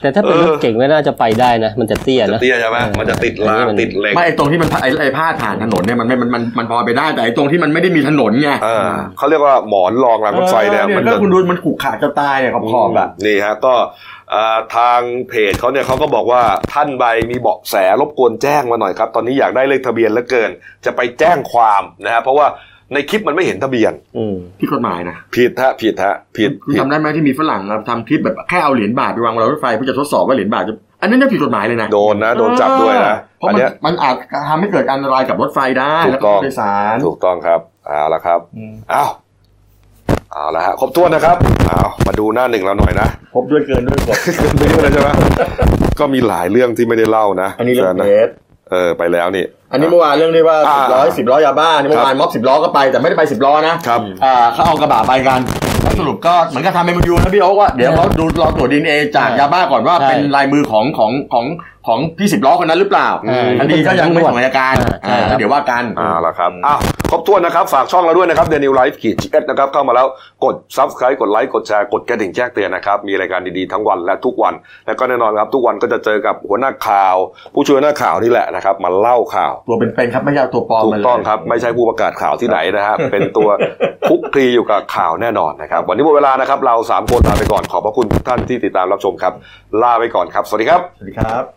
แต่ถ้าเป็นรถเออเก่งไม่น่าจะไปได้นะ มันจะเตี้ยจะนะเตี้ยใช่ไหมมันจะติดรางติดเหล็กไม่ไอ้ตรงที่มันไอ้ไอ้พาดผ่านถนนเนี่ยมันไม่มันมันมันพอไปได้แต่ไอ้ตรงที่มันไม่ได้มีถนนไงเออเขาเรียกว่าหมอนรองรางรถไฟเนี่ยออมันก็จะคุณดูมันขุกขาจะตายเนี่ยขอบขอบๆอะนี่ฮะก็เอ่อทางเพจเขาเนี่ยเขาก็บอกว่าท่านใบมีเบาะแสรบกวนแจ้งมาหน่อยครับ ตอนนี้อยากได้เลขทะเบียนเหลือเกิน จะไปแจ้งความนะฮะเพราะว่า ในคลิปมันไม่เห็นทะเบียนอืมที่กฎหมายนะผิดฮะผิดฮะผิดคุณผิดจำได้ไหมที่มีฝรั่งอะทำคลิปแบบแค่เอาเหรียญบาทไปวางบนรถไฟเพื่อจะทดสอบว่าเหรียญบาทจะอันนั้นเนี่ยผิดกฎหมายเลยนะโดนนะโดนจับด้วยนะเพราะอันมันเนี้ยมันอาจทำให้เกิดอันตรายกับรถไฟได้ถูกแล้วต้ก็องผู้โดยสารถูกต้องครับเอาละครับอ้าวเอาละฮะครบถ้วนนะครับเอามาดูหน้าหนึ่งเราหน่อยนะพบด้วยเกินด้วยกดไม่เยอะเลยใช่ไหมก็มีหลายเรื่องที่ไม่ได้เล่านะอันนี้เรื่องนะเทสเออไปแล้วนี่ อันนี้เมื่อวานเรื่องที่ว่าอ่าสิบร้อยสิบล้อยาบ้านี่เมื่อวานม็อบสิบล้อก็ไปแต่ไม่ได้ไปสิบล้อนะครับอ่าเขาเอากระบะไปกันแล้วสรุปก็เหมือนกับทำเป็นมูลนะพี่โอ๊คว่าเดี๋ยวเขาดูรอตรวจดีเอจากยาบ้าก่อนว่าใช่เป็นลายมือของของของ ของพี่สิบล้อคนนั้นหรือเปล่าอืมคดีก็ยังไม่ส่งอัยการอ่าอ่าแล้วเดี๋ยวว่ากันเอ่าละครับอ้าวครบถ้วนนะครับ ฝากช่องเราด้วยนะครับเดลินิวส์ขีด TH นะครับ เข้ามาแล้วกด subscribe กดไลค์กดแชร์กดกระดิ่งแจ้งเตือนนะครับ มีรายการดีๆทั้งวันและทุกวัน แล้วก็แน่นอนครับ ทุกวันก็จะเจอกับหัวหน้าข่าว ผู้ช่วยหัวหน้าข่าวนี่แหละนะครับมาเล่าข่าว ตัวเป็นๆครับไม่ใช่เอาตัวปลอมถูมากเลยต้องครับไม่ใช่ผู้ประกาศข่าวที่ไหนนะฮะเป็นตัวคลุกคลีอยู่กับข่าวแน่นอนนะครับวันนี้หมดเวลานะครับเราสามคนลาไปก่อนขอบพระคุณทุกท่านที่ติดตามรับชมครับลาไปก่อนครับสวัสดีครับสวัสดีครับ